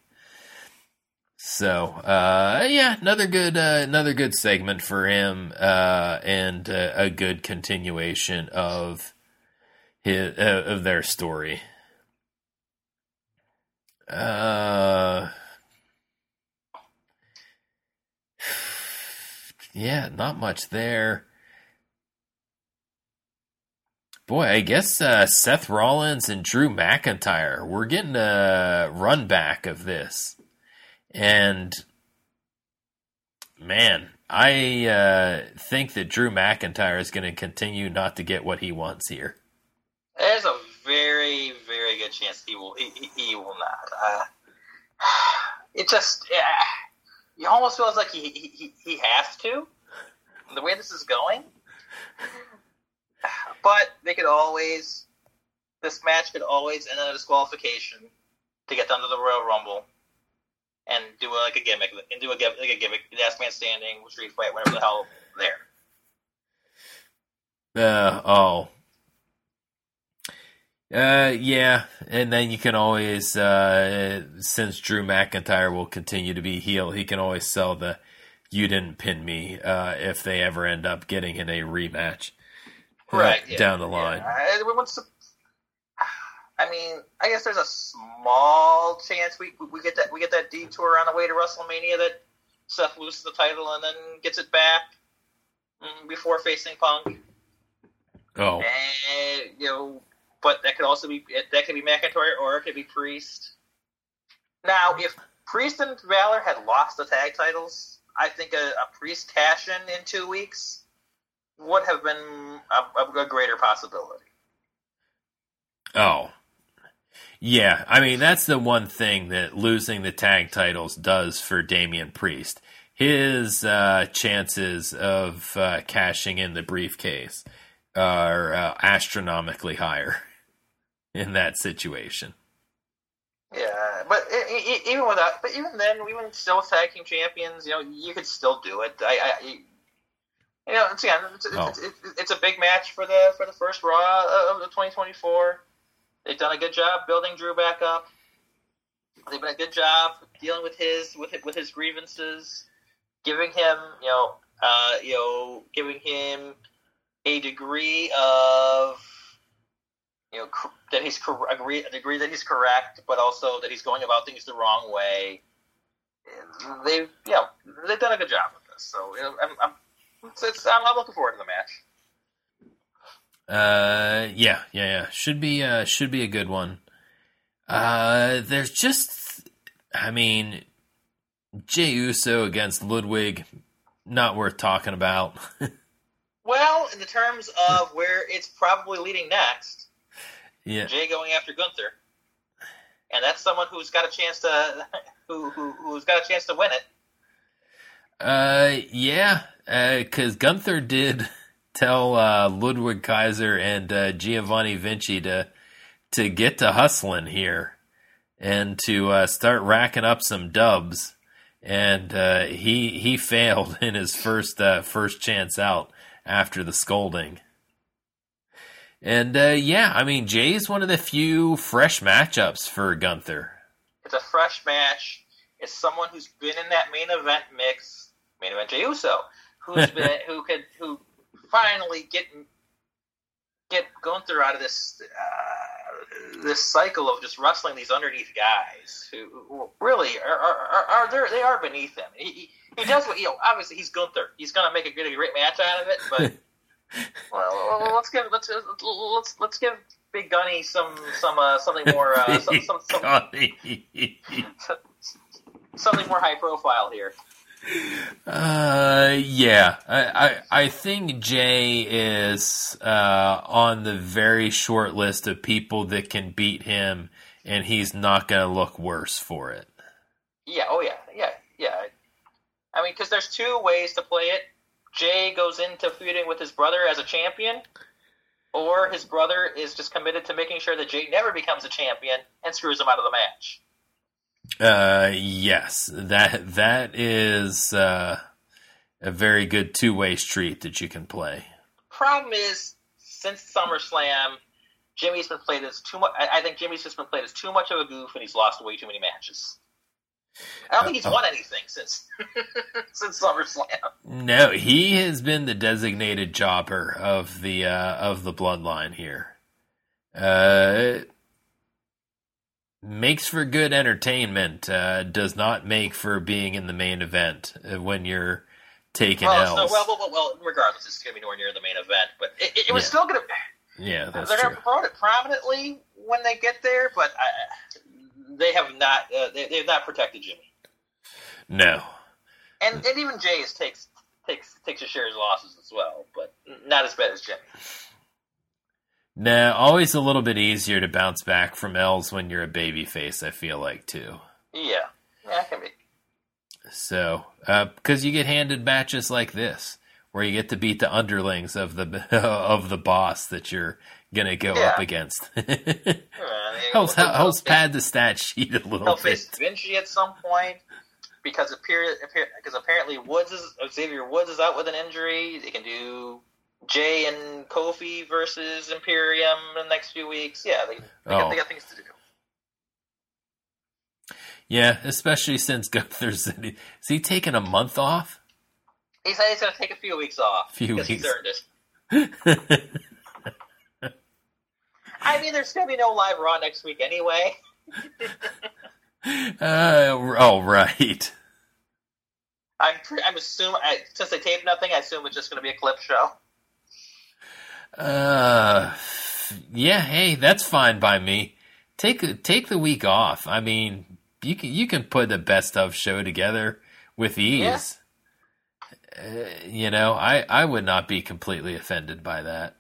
So, uh, yeah, another good, uh, another good segment for him, uh, and uh, a good continuation of, his, uh, of their story. Uh, yeah, not much there. Boy, I guess uh, Seth Rollins and Drew McIntyre. We're getting a run back of this, and man, I uh, think that Drew McIntyre is going to continue not to get what he wants here. There's a very, very good chance he will. He, he will not. Uh, it just, yeah, he almost feels like he, he he has to. The way this is going, but they could always. This match could always end in a disqualification to get them to the Royal Rumble and do like a gimmick and do a like a gimmick, the last man standing, street fight, whatever the hell there. Uh oh, uh, yeah, and then you can always, uh, since Drew McIntyre will continue to be heel, he can always sell the "you didn't pin me" uh, if they ever end up getting in a rematch, uh, right yeah, down the line. Yeah. I mean, I guess there's a small chance we we get that we get that detour on the way to WrestleMania that Seth loses the title and then gets it back mm, before facing Punk. Oh, and you know but that could also be that could be McIntyre or it could be Priest. Now, if Priest and Balor had lost the tag titles, I think a, a Priest cash in in two weeks would have been a, a, greater possibility. Oh, yeah. I mean, that's the one thing that losing the tag titles does for Damian Priest. His uh, chances of uh, cashing in the briefcase are uh, astronomically higher in that situation. Yeah, but even without, but even then, even still tag team champions, you know, you could still do it. I, I you know, it's, again, it's, oh. it's, it's, it's, a big match for the for the first Raw of the 2024. They've done a good job building Drew back up. They've done a good job dealing with his with with his grievances, giving him, you know, uh, you know, giving him a degree of you know that he's cor- agree agree that he's correct, but also that he's going about things the wrong way. They've you know they've done a good job with this, so you know, I'm, I'm, it's, it's, I'm, I'm looking forward to the match. Uh, yeah, yeah, yeah. Should be uh should be a good one. Uh, there's just, I mean, Jey Uso against Ludwig, not worth talking about. well, in the terms of where it's probably leading next, yeah. Jey going after Gunther, and that's someone who's got a chance to who, who who's got a chance to win it. Uh, yeah, because uh, Gunther did tell uh, Ludwig Kaiser and uh, Giovanni Vinci to to get to hustling here and to uh, start racking up some dubs. And uh, he he failed in his first uh, first chance out after the scolding. And uh, yeah, I mean, Jey's one of the few fresh matchups for Gunther. It's a fresh match. It's someone who's been in that main event mix, main event Jey Uso, who's been who could who finally get get Gunther out of this uh, this cycle of just wrestling these underneath guys who, who really are are, are, are they are beneath him. He, he, he does what you know. Obviously, he's Gunther. He's gonna make a a great match out of it. But well, let's give let's let's let's give Big Gunny some some uh, something more uh, some, some, some, something more high profile here. Uh, yeah, I, I, I think Jey is uh, on the very short list of people that can beat him, and he's not going to look worse for it. Yeah. Oh yeah. Yeah. Yeah. I mean, because there's two ways to play it. Jey goes into feuding with his brother as a champion, or his brother is just committed to making sure that Jey never becomes a champion and screws him out of the match. Uh, yes, that that is uh, a very good two way street that you can play. Problem is, since SummerSlam, Jimmy's been played as too much. I think Jimmy's just been played as too much of a goof, and he's lost way too many matches. I don't think he's uh, won anything since since SummerSlam. No, he has been the designated jobber of the uh, of the bloodline here. Uh, makes for good entertainment. Uh, does not make for being in the main event uh, when you're taking well, L's. So, well, well, well, regardless, it's going to be nowhere near the main event, but it, it, it was Yeah. still going to. Yeah, that's They're going to promote it prominently when they get there, but I, they have not. Uh, they, they've not protected Jimmy, No, and and even Jey is takes takes takes a share of losses as well, but not as bad as Jimmy. no. Always a little bit easier to bounce back from L's when you're a baby face. I feel like too. Yeah, yeah, it can be. So, because you get handed matches like this, where you get to beat the underlings of the of the boss that you're gonna go Yeah. up against. Uh, helps helps pad the stat sheet a little face bit. Vinci at some point because appear, appear, because apparently Woods is Xavier Woods is out with an injury. They can do Jey and Kofi versus Imperium in the next few weeks. Yeah, they, they, got, Oh. they got things to do. Yeah, especially since Gunther's is he taking a month off? He said he's going to take a few weeks off Few weeks. he's earned it. I mean, there's going to be no live Raw next week anyway. uh, oh right. I'm pre- I'm assuming since they taped nothing, I assume it's just going to be a clip show. Uh, yeah. Hey, that's fine by me. Take take the week off. I mean, you can you can put the best of show together with ease. Uh, you know, I I would not be completely offended by that.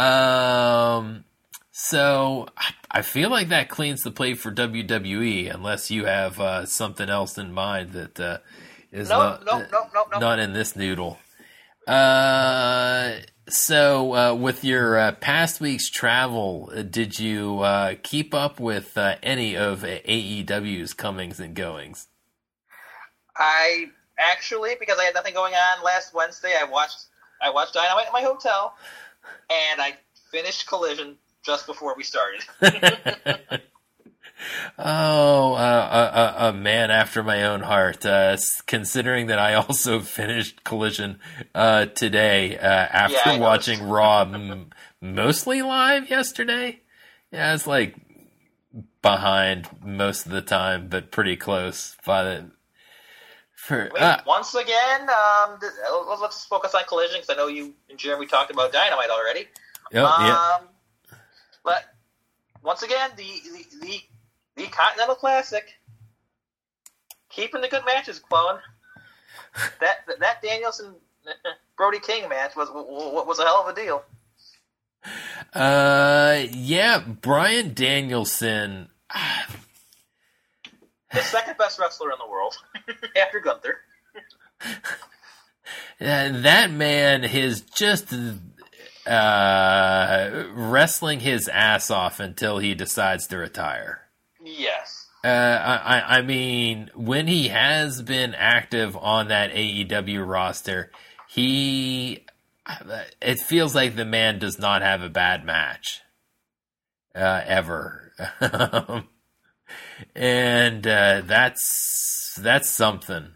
Um. So I- feel like that cleans the plate for WWE, unless you have uh, something else in mind that uh, is No, not no, no, no, no. not in this noodle. Uh, so uh, with your uh, past week's travel, uh, did you uh, keep up with uh, any of AEW's comings and goings? I actually, because I had nothing going on last Wednesday, I watched I watched Dynamite at my hotel, and I finished Collision just before we started. oh, uh, a, a, a man after my own heart. Uh, considering that I also finished Collision uh, today uh, after Yeah, watching Raw m- mostly live yesterday. Yeah, it's like behind most of the time, but pretty close. By the for Wait, uh, once again, um, uh, let's focus on Collision because I know you and Jeremy talked about Dynamite already. oh, yeah. Um, but once again, the the, the the Continental Classic, keeping the good matches, Clone. That that, that Danielson Brody King match was was a hell of a deal. Uh, yeah, Bryan Danielson. The second best wrestler in the world after Gunther. Uh, that man is just uh, wrestling his ass off until he decides to retire. Yes. Uh, I, I- I mean, when he has been active on that AEW roster, he it feels like the man does not have a bad match uh, ever, and uh, that's that's something.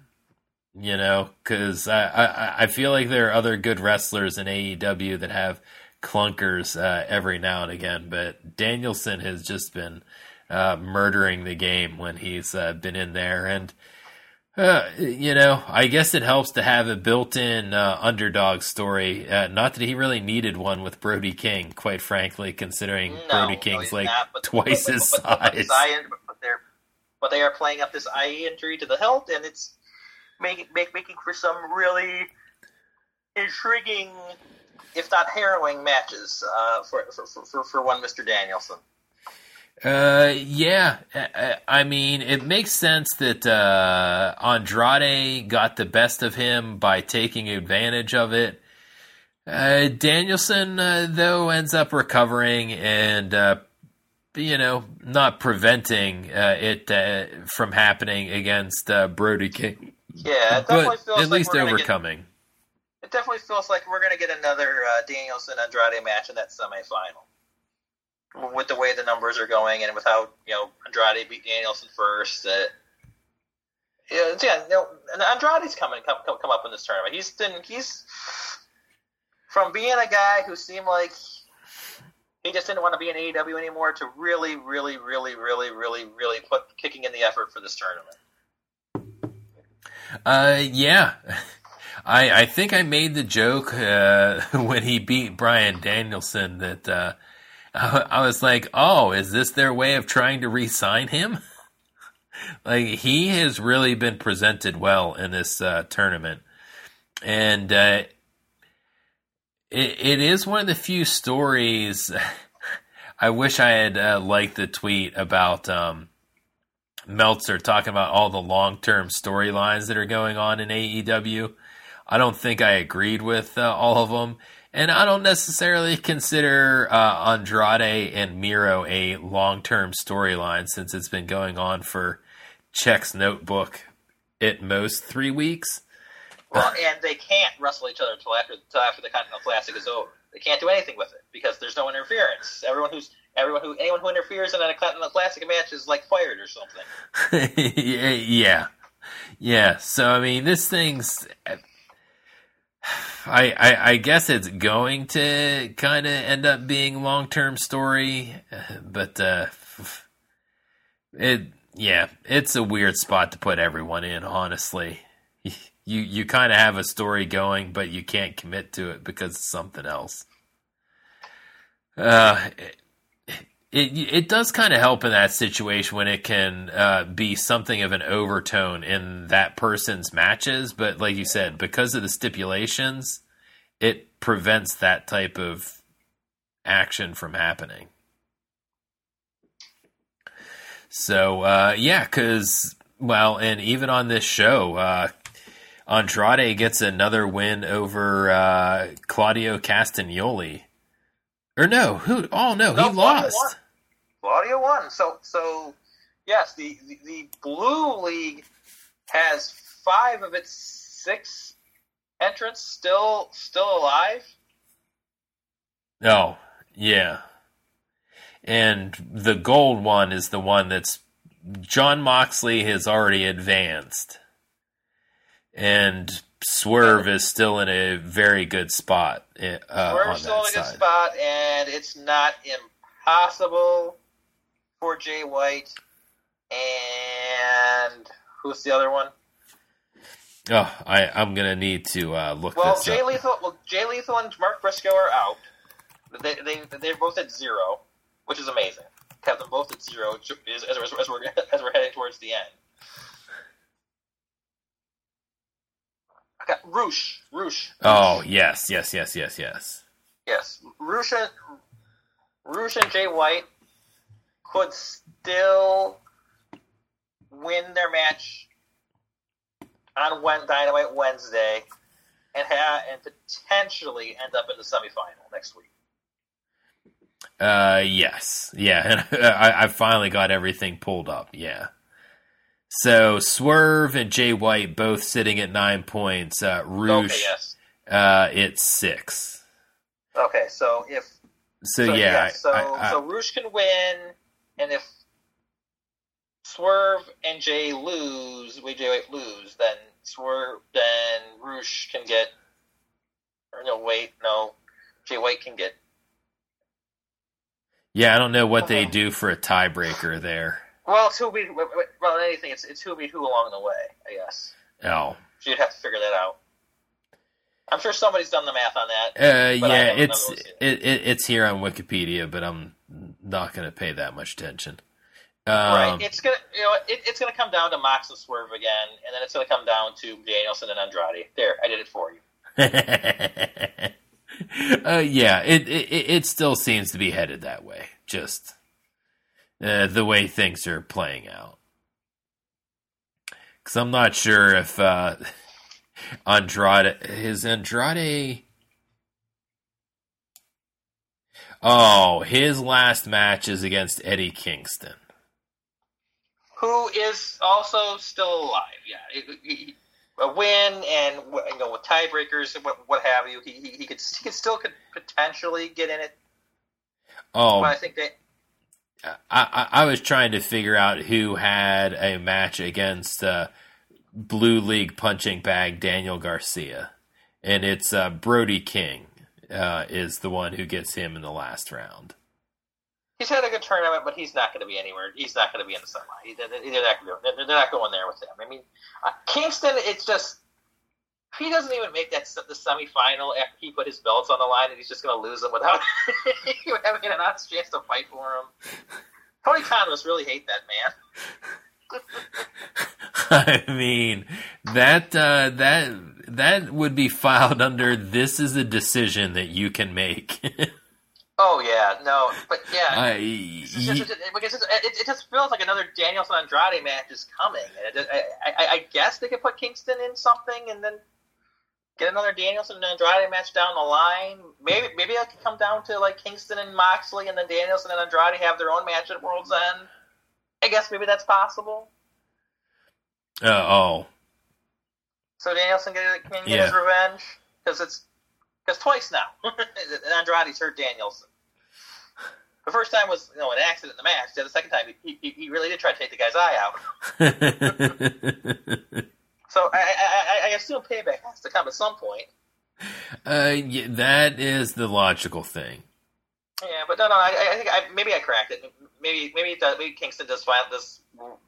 You know, because I, I I feel like there are other good wrestlers in AEW that have clunkers uh, every now and again, but Danielson has just been uh, murdering the game when he's uh, been in there, and uh, you know, I guess it helps to have a built-in uh, underdog story. Uh, not that he really needed one with Brody King, quite frankly, considering No, Brody King's he's like not, twice but- his but- but size. But they are playing up this eye injury to the hilt, and it's making make, making for some really intriguing, if not harrowing, matches uh, for, for, for, for one Mister Danielson. Uh, yeah. I- I mean, it makes sense that uh, Andrade got the best of him by taking advantage of it. Uh, Danielson, uh, though, ends up recovering and, uh, you know, not preventing uh, it uh, from happening against uh, Brody King, Yeah, it definitely but feels at like least we're get- overcoming. it definitely feels like we're going to get another uh, Danielson Andrade match in that semifinal. With the way the numbers are going, and without you know Andrade beat Danielson first, uh, yeah, yeah, you know, Andrade's coming come, come come up in this tournament. He's been he's from being a guy who seemed like he just didn't want to be in AEW anymore to really, really, really, really, really, really put kicking in the effort for this tournament. Uh, yeah. I, I think I made the joke uh, when he beat Bryan Danielson that uh, I, was like, "Oh, is this their way of trying to re-sign him?" like he has really been presented well in this uh, tournament, and uh, it, it is one of the few stories. I wish I had uh, liked the tweet about um, Meltzer talking about all the long term storylines that are going on in AEW. I don't think I agreed with uh, all of them. And I don't necessarily consider uh, Andrade and Miro a long term storyline since it's been going on for Check's notebook at most three weeks. Well, and they can't wrestle each other until after until after the Continental Classic is over. They can't do anything with it because there's no interference. Everyone who's everyone who anyone who interferes in a Continental Classic match is like fired or something. yeah. Yeah. So, I mean, this thing's. I, I, I guess it's going to kind of end up being a long term story, but uh, it yeah, it's a weird spot to put everyone in. Honestly, you you kind of have a story going, but you can't commit to it because it's something else. Uh, it it it does kind of help in that situation when it can uh, be something of an overtone in that person's matches, but like you said, because of the stipulations, it prevents that type of action from happening. So uh, yeah, because well, and even on this show, uh, Andrade gets another win over uh, Claudio Castagnoli. Or no, who? Oh no, No, he Claudio lost. won. Claudio won. So so yes, the, the the Blue League has five of its six entrants still still alive. Oh, yeah. And the gold one is the one that's Jon Moxley has already advanced. And Swerve is still in a very good spot uh, We're still in a good spot, and it's not impossible for Jay White. And who's the other one? Oh, I, I'm gonna need to uh, look Well, this Jay up. Lethal. Well, Jay Lethal and Mark Briscoe are out. They they they're both at zero, which is amazing. Have them both at zero as, as, as we're as we're heading towards the end. Got Rush. Rush. Oh, yes, yes, yes, yes, yes. Yes, Rush and Rush and Jay White could still win their match on Dynamite Wednesday and have and potentially end up in the semifinal next week. Uh, yes, yeah. I, I finally got everything pulled up. Yeah. So Swerve and Jay White both sitting at nine points. Uh, Rush, Okay, yes. uh, it's six. Okay, so if So, yeah, I- so I, I, so Rush can win, and if Swerve and Jay lose, we Jay White lose, then Swerve, then Rush can get, or no, wait, no, Jay White can get. Yeah, I don't know what they do for a tiebreaker there. Well, it's who beat, well, anything, it's, it's who beat who along the way, I guess. Oh. So you'd have to figure that out. I'm sure somebody's done the math on that. Uh, yeah, it's it, it, it's here on Wikipedia, but I'm not going to pay that much attention. Um, right. It's gonna you know it, it's gonna come down to Mox and Swerve again, and then it's gonna come down to Danielson and Andrade. There, I did it for you. uh, yeah, it, it it still seems to be headed that way. Just uh, the way things are playing out. Because I'm not sure if uh, Andrade his Andrade. Oh, his last match is against Eddie Kingston who is also still alive. Yeah, a win and you know with tiebreakers and what, what have you, he, he, he could he could still could potentially get in it. Oh, but I think that. I, I, was trying to figure out who had a match against uh, Blue League punching bag Daniel Garcia, and it's uh, Brody King uh, is the one who gets him in the last round he's had a good tournament, but he's not going to be anywhere. He's not going to be in the semi. They're, not, they're not going there with him. I mean, uh, Kingston, it's just he doesn't even make that the semifinal after he put his belts on the line, and he's just going to lose them without having an honest chance to fight for him. Tony Khan must really hate that man. I mean that uh, that that would be filed under this is a decision that you can make. Oh yeah, no, but yeah, it's just, it, it, it, just feels like another Danielson Andrade match is coming. I, I, I, guess they could put Kingston in something and then get another Danielson and Andrade match down the line. Maybe maybe it could come down to like Kingston and Moxley, and then Danielson and Andrade have their own match at World's End. I guess maybe that's possible. Uh, oh. So Danielson can get yeah. his revenge because it's because twice now, Andrade's hurt Danielson. The first time was you know an accident in the match. The second time, he, he, he really did try to take the guy's eye out. so I, I, I assume payback has to come at some point. Uh, yeah, that is the logical thing. Yeah, but no, no. I, I think I, maybe I cracked it. Maybe maybe, does, maybe Kingston does find this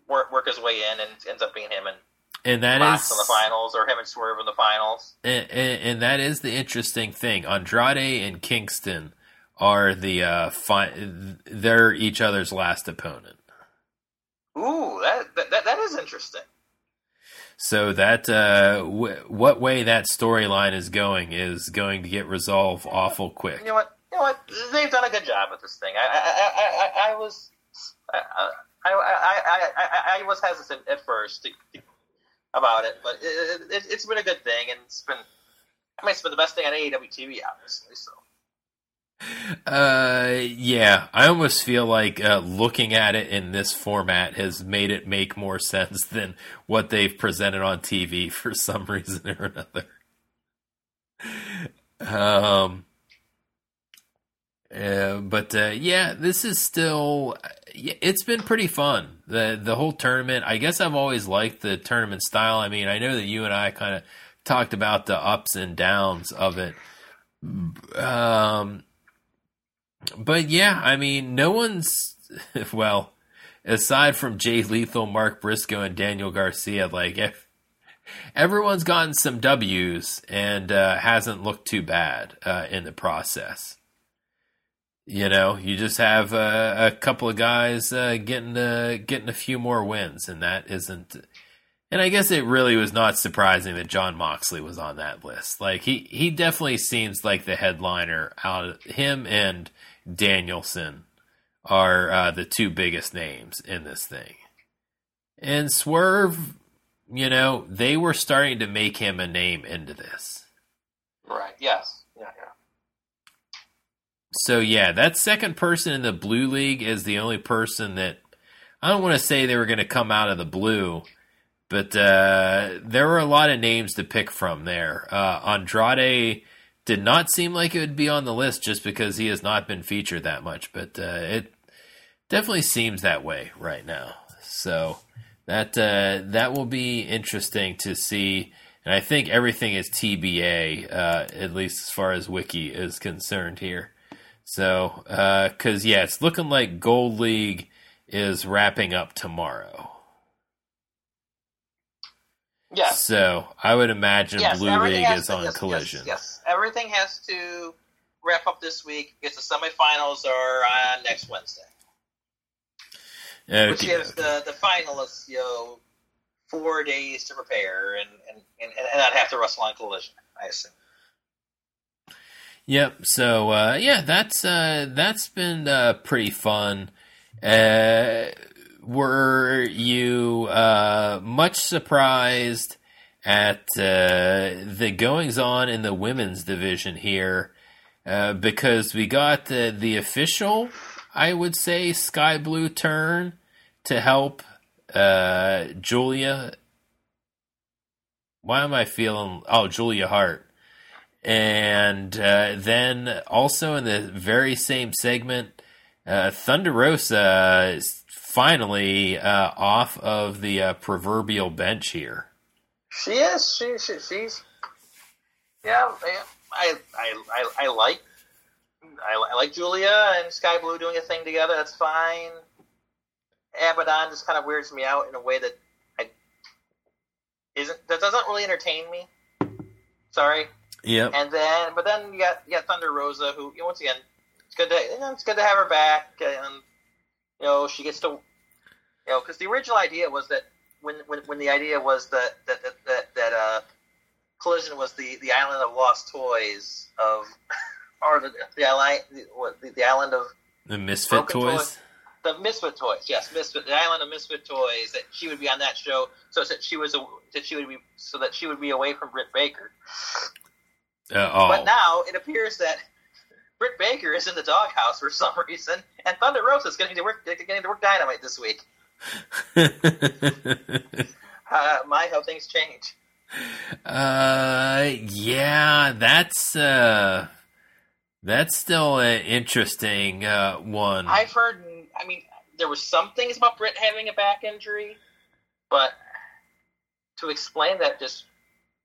work, work his way in and ends up being him and and that is in the finals, or him and Swerve in the finals. And, and, and, that is the interesting thing. Andrade and Kingston are the uh, fi- they're each other's last opponent. Ooh, that that, that is interesting. So that uh, w- what way that storyline is going is going to get resolved awful quick. You know what? You know what? They've done a good job with this thing. I I, I, I, I was I, I, I, I, I was hesitant at first to, to about it, but it, it, has been a good thing, and it's been, I mean, it's been the best thing on AEW TV, obviously. So. Uh, yeah, I almost feel like uh, looking at it in this format has made it make more sense than what they've presented on TV for some reason or another. Um, uh, but uh, yeah, this is still it's been pretty fun. the The whole tournament. I guess I've always liked the tournament style. I mean, I know that you and I kind of talked about the ups and downs of it. Um, but yeah, I mean, no one's well, aside from Jay Lethal, Mark Briscoe, and Daniel Garcia. Like, everyone's gotten some W's and uh, hasn't looked too bad uh, in the process. You know, you just have uh, a couple of guys uh, getting uh, getting a few more wins, and that isn't. And I guess it really was not surprising that Jon Moxley was on that list. Like he he definitely seems like the headliner. Out him and Danielson are uh, the two biggest names in this thing. And Swerve, you know, they were starting to make him a name into this. Right. Yes. Yeah. Yeah. So yeah, that second person in the blue league is the only person that I don't want to say they were going to come out of the blue, but uh, there were a lot of names to pick from there. Uh, Andrade did not seem like it would be on the list just because he has not been featured that much, but uh, it definitely seems that way right now. So that uh, that will be interesting to see. And I think everything is TBA, uh, at least as far as Wiki is concerned here. So, because uh, yeah, it's looking like Gold League is wrapping up tomorrow. Yeah. So I would imagine Yes, Blue League is to- on yes, Collision. Yes, yes, everything has to wrap up this week because the semifinals are on next Wednesday, which Okey gives the the finalists you know four days to prepare and and, and, and not have to wrestle on Collision. I assume. Yep. So uh, yeah, that's uh, that's been uh, pretty fun. Were you uh, much surprised at uh, the goings on in the women's division here? Uh, because we got the the official, I would say, Skye Blue turn to help uh, Julia. Why am I feeling? Oh, Julia Hart. And uh, then also in the very same segment, uh, Thunder Rosa finally uh, off of the uh, proverbial bench here. She is. She, she she's. Yeah, I I I, I like. I, I like Julia and Skye Blue doing a thing together. That's fine. Abaddon just kind of weirds me out in a way that I isn't that doesn't really entertain me. Sorry. Yeah. And then, but then you got you got Thunder Rosa, who you know, once again, it's good to you know, it's good to have her back, and you know she gets to, you know, because the original idea was that when when, when the idea was that that that that, that uh, Collision was the the island of lost toys of, or the the island the, the island of The Misfit Broken Toys. the Misfit Toys, yes, Misfit, the island of Misfit Toys. That she would be on that show, so that she was a, that she would be so that she would be away from Britt Baker. Uh, oh. But now it appears that Britt Baker is in the doghouse for some reason, and Thunder Rosa is getting to work getting to work Dynamite this week. Uh, my how things change. uh, yeah, that's uh, that's still an interesting uh, one. I've heard. I mean, there were some things about Britt having a back injury, but to explain that, just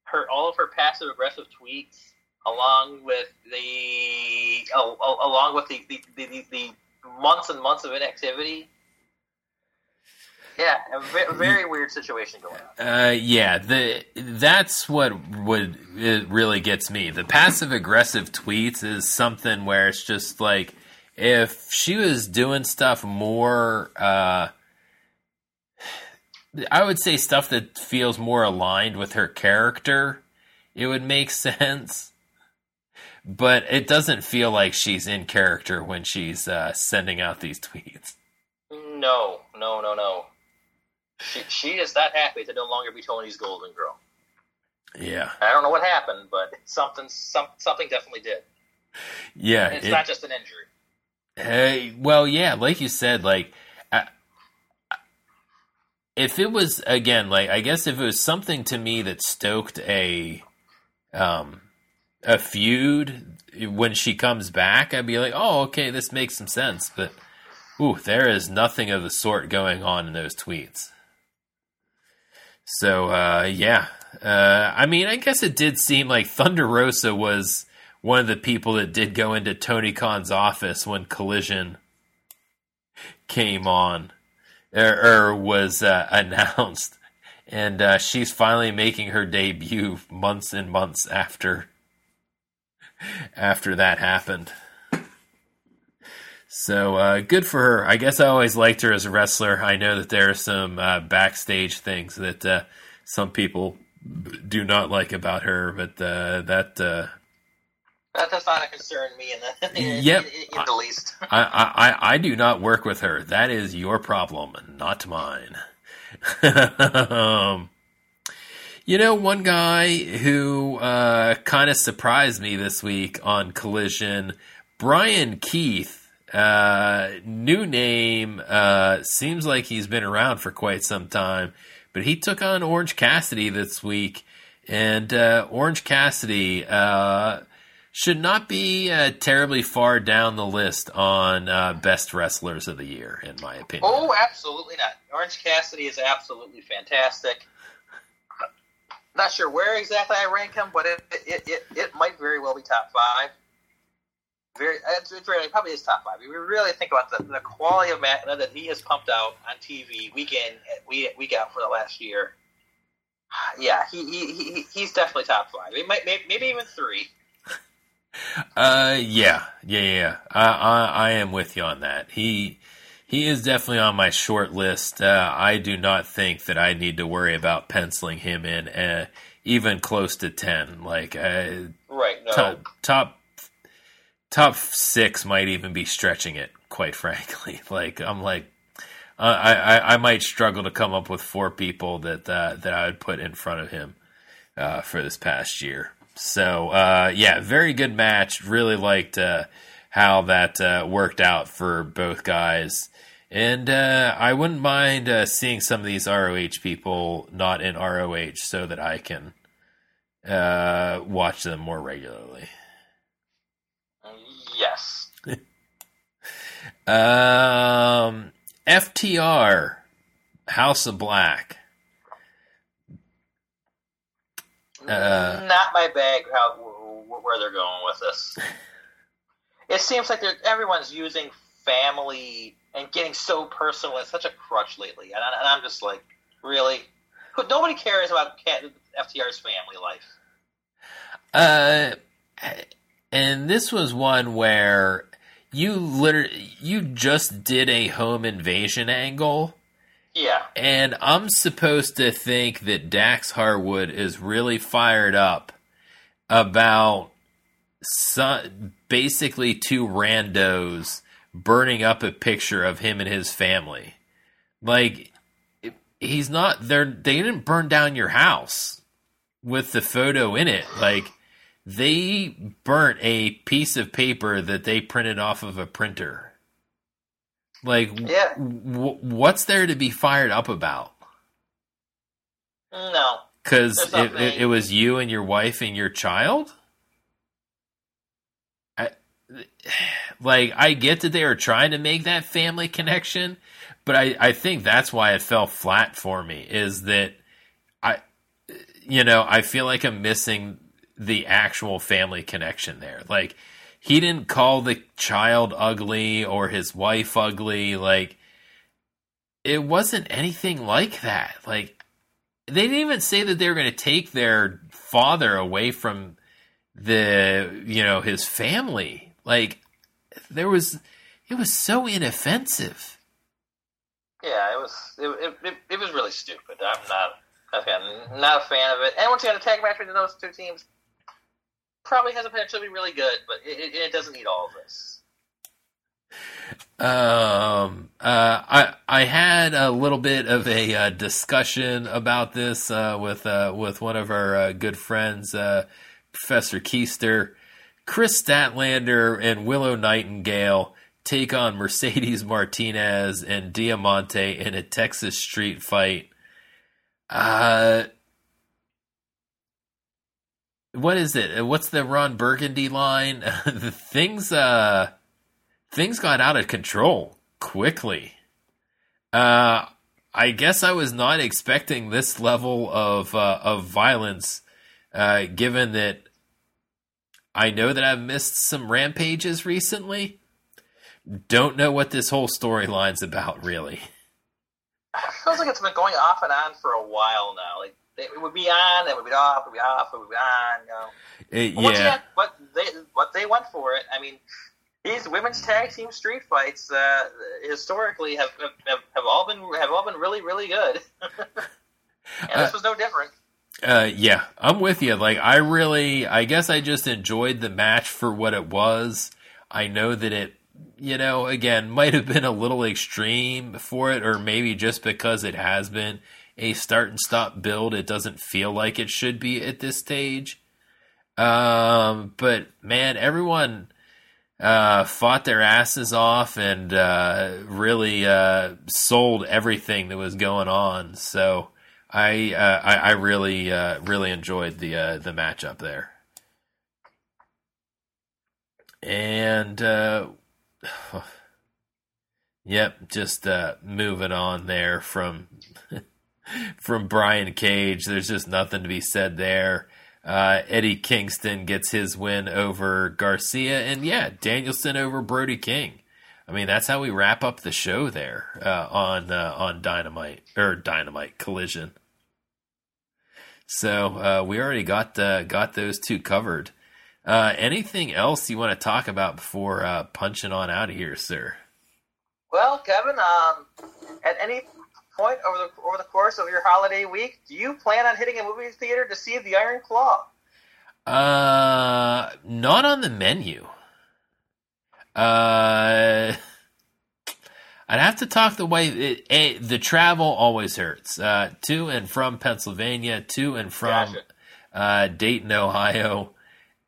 her all of her passive aggressive tweets, along with the al- al- along with the the, the, the the months and months of inactivity. Yeah, a very weird situation going on. Uh, yeah, the that's what would it really gets me. The passive aggressive tweets is something where it's just like if she was doing stuff more, uh, I would say stuff that feels more aligned with her character, it would make sense. But it doesn't feel like she's in character when she's uh, sending out these tweets. No, no, no, no. She, she is that happy to no longer be Tony's golden girl. Yeah, I don't know what happened, but something, some, something definitely did. yeah. And it's it- not just an injury. Hey, well, yeah, like you said, like I, if it was again, like I guess if it was something to me that stoked a um a feud when she comes back, I'd be like, oh, okay, this makes some sense. But ooh, there is nothing of the sort going on in those tweets. So uh, yeah, uh, I mean, I guess it did seem like Thunder Rosa was one of the people that did go into Tony Khan's office when Collision came on or, or was uh, announced, and uh, she's finally making her debut months and months after after that happened. So uh, good for her. I guess I always liked her as a wrestler. I know that there are some uh, backstage things that uh, some people do not like about her, but uh, that uh, That does not concern me in the, in, Yep. in, in the least. I, I, I- I do not work with her. That is your problem, not mine. um, you know, one guy who uh, kind of surprised me this week on Collision, Bryan Keith. Uh, new name. Uh, seems like he's been around for quite some time, but he took on Orange Cassidy this week, and uh, Orange Cassidy. Uh, should not be uh, terribly far down the list on best wrestlers of the year, in my opinion. Oh, absolutely not. Orange Cassidy is absolutely fantastic. Not sure where exactly I rank him, but it it, it, it might very well be top five. Very, it's, it's really probably his top five. If we really think about the, the quality of Matt that he has pumped out on TV week in week, week out for the last year. Yeah, he, he, he he's definitely top five. He might maybe, maybe even three. Uh, yeah, yeah, yeah. I, I, I am with you on that. He, he is definitely on my short list. Uh, I do not think that I need to worry about penciling him in, uh, even close to ten. Like, uh, right, no. top, top, top six might even be stretching it. Quite frankly, like I'm like, uh, I, I, I might struggle to come up with four people that uh, that I would put in front of him uh, for this past year. So uh, yeah, very good match. Really liked uh, how that uh, worked out for both guys, and uh, I wouldn't mind uh, seeing some of these ROH people not in ROH so that I can uh, watch them more regularly. Yes. um, FTR, House of Black. Uh, Not my bag. How where they're going with this? It seems like everyone's using family and getting so personal. It's such a crutch lately, and, I, and I'm just like, really? Nobody cares about FTR's family life. Uh, and this was one where you literally you just did a home invasion angle. Yeah. And I'm supposed to think that Dax Harwood is really fired up about some, basically two randos burning up a picture of him and his family. Like he's not there they didn't burn down your house with the photo in it. Like they burnt a piece of paper that they printed off of a printer. Like, yeah. w- what's there to be fired up about? No. Because it, it, it, was you and your wife and your child? I, like, I get that they were trying to make that family connection, but I, I think that's why it fell flat for me, is that I, you know, I feel like I'm missing the actual family connection there. Like he didn't call the child ugly or his wife ugly. Like it wasn't anything like that. Like they didn't even say that they were going to take their father away from the you know his family. Like there was it was so inoffensive. Yeah, it was it, it, it was really stupid. I'm not I'm not a fan of it. And once you had a tag match between those two teams, probably has a potential to be really good, but it, it doesn't need all of this. Um, uh, I I had a little bit of a uh, discussion about this uh, with uh, with one of our uh, good friends, uh, Professor Keister. Kris Statlander and Willow Nightingale take on Mercedes Martinez and Diamante in a Texas street fight. Uh, what is it? What's the Ron Burgundy line? the things uh things got out of control quickly. Uh I guess I was not expecting this level of uh, of violence uh given that I know that I've missed some rampages recently. Don't know what this whole storyline's about really. It feels like it's been going off and on for a while now. Like it would be on, it would be off, it would be off, it would be on. You know. It, yeah. Again, what they what they went for it. I mean, these women's tag team street fights uh, historically have, have have all been have all been really really good, and this uh, was no different. Uh, yeah, I'm with you. Like, I really, I guess I just enjoyed the match for what it was. I know that it, you know, again, might have been a little extreme for it, or maybe just because it has been a start and stop build. It doesn't feel like it should be at this stage. Um, but man, everyone uh, fought their asses off and uh, really uh, sold everything that was going on. So I uh, I, I, really uh, really enjoyed the uh, the matchup there. and uh, yep, just uh, moving on there from from Brian Cage. There's just nothing to be said there. Uh, Eddie Kingston gets his win over Garcia, and yeah, Danielson over Brody King. I mean, that's how we wrap up the show there uh, on uh, on Dynamite or Dynamite Collision. So uh, we already got uh, got those two covered. Uh, anything else you want to talk about before uh, punching on out of here, sir? Well, Kevin, um, at any point over the over the course of your holiday week, do you plan on hitting a movie theater to see The Iron Claw? Uh, not on the menu. Uh, I'd have to talk the way it, it, the travel always hurts. Uh, to and from Pennsylvania, to and from Gotcha. uh, Dayton, Ohio.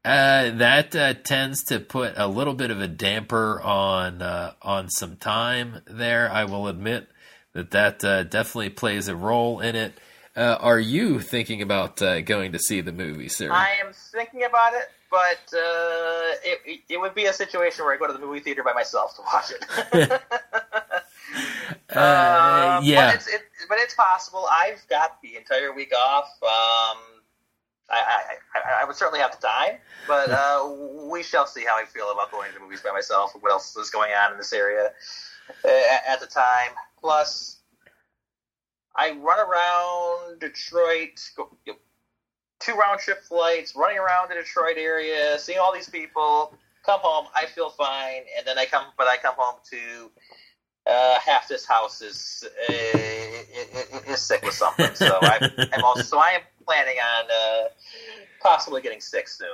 Uh, that uh, tends to put a little bit of a damper on uh, on some time there. I will admit that that uh, definitely plays a role in it. Uh, are you thinking about uh, going to see the movie, sir? I am thinking about it, but uh, it, it would be a situation where I go to the movie theater by myself to watch it. Uh, Um, yeah. but it's, it, but it's possible. I've got the entire week off. Um, I, I, I, I would certainly have the time, but uh, we shall see how I feel about going to the movies by myself. What else is going on in this area uh, at, at the time? Plus, I run around Detroit, go, you know, two round trip flights, running around the Detroit area, seeing all these people. Come home, I feel fine, and then I come, but I come home to uh, half this house is uh, is, is sick with something. So I'm, I'm also so I am planning on uh, possibly getting sick soon,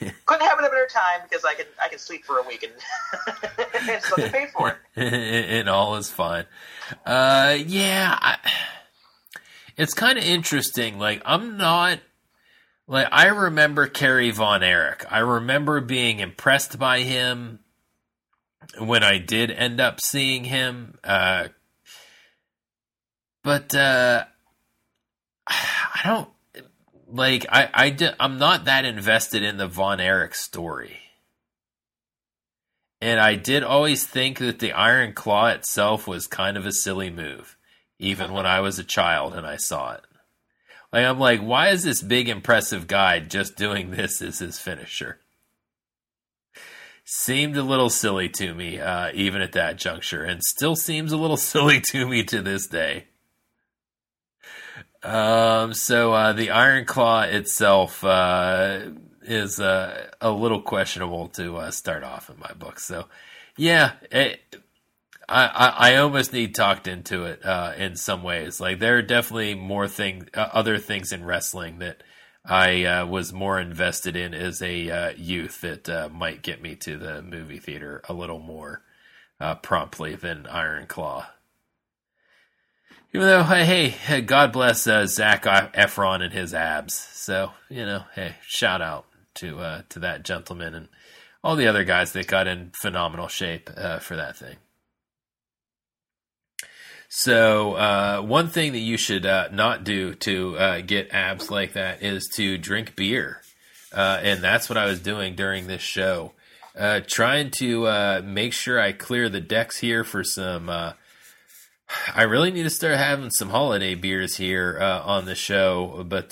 and couldn't have a better time because I can I can sleep for a week and, still get paid for it. and all is fine. Uh, yeah, I, it's kind of interesting. Like, I'm not like I remember Kerry Von Erich. I remember being impressed by him when I did end up seeing him. Uh, but uh, I don't like. I I di- I'm not that invested in the Von Erich story. And I did always think that the Iron Claw itself was kind of a silly move, even when I was a child and I saw it. Like I'm like, why is this big impressive guy just doing this as his finisher? Seemed a little silly to me, uh, even at that juncture, and still seems a little silly to me to this day. Um, so uh, the Iron Claw itself uh, is uh, a little questionable to uh, start off in my book. So, yeah, it, I, I I almost need talked into it uh, in some ways. Like there are definitely more thing, uh, other things in wrestling that I uh, was more invested in as a uh, youth that uh, might get me to the movie theater a little more uh, promptly than Iron Claw. Even though, hey, hey, God bless uh, Zac Efron and his abs. So you know, hey, shout out to uh, to that gentleman and all the other guys that got in phenomenal shape for that thing. So uh, one thing that you should uh, not do to uh, get abs like that is to drink beer, uh, and that's what I was doing during this show, uh, trying to uh, make sure I clear the decks here for some. I really need to start having some holiday beers here on the show, but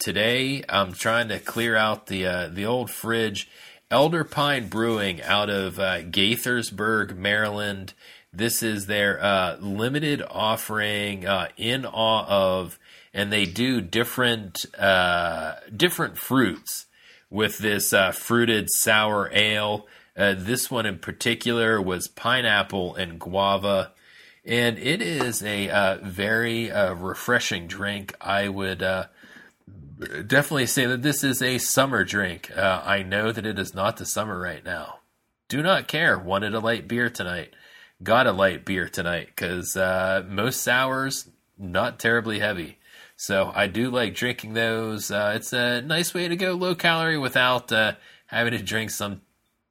today I'm trying to clear out the the old fridge. Elder Pine Brewing out of Gaithersburg, Maryland. This is their uh, limited offering uh, in awe of, and they do different uh, different fruits with this uh, fruited sour ale. Uh, this one in particular was pineapple and guava, and it is a uh, very refreshing drink. I would definitely say that this is a summer drink. I know that it is not the summer right now. Do not care. Wanted a light beer tonight got a light beer tonight because uh, most sours not terribly heavy. So I do like drinking those. Uh, it's a nice way to go low calorie without uh, having to drink some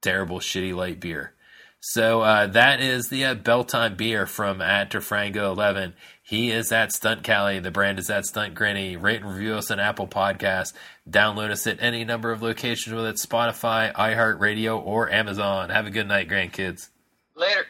terrible shitty light beer. So uh, that is the uh, Belton beer from at Frango 11. He is at Stunt Cali. The brand is at Stunt Granny. Rate and review us on Apple Podcasts. Download us at any number of locations, whether it's Spotify, iHeartRadio, or Amazon. Have a good night, grandkids. Later.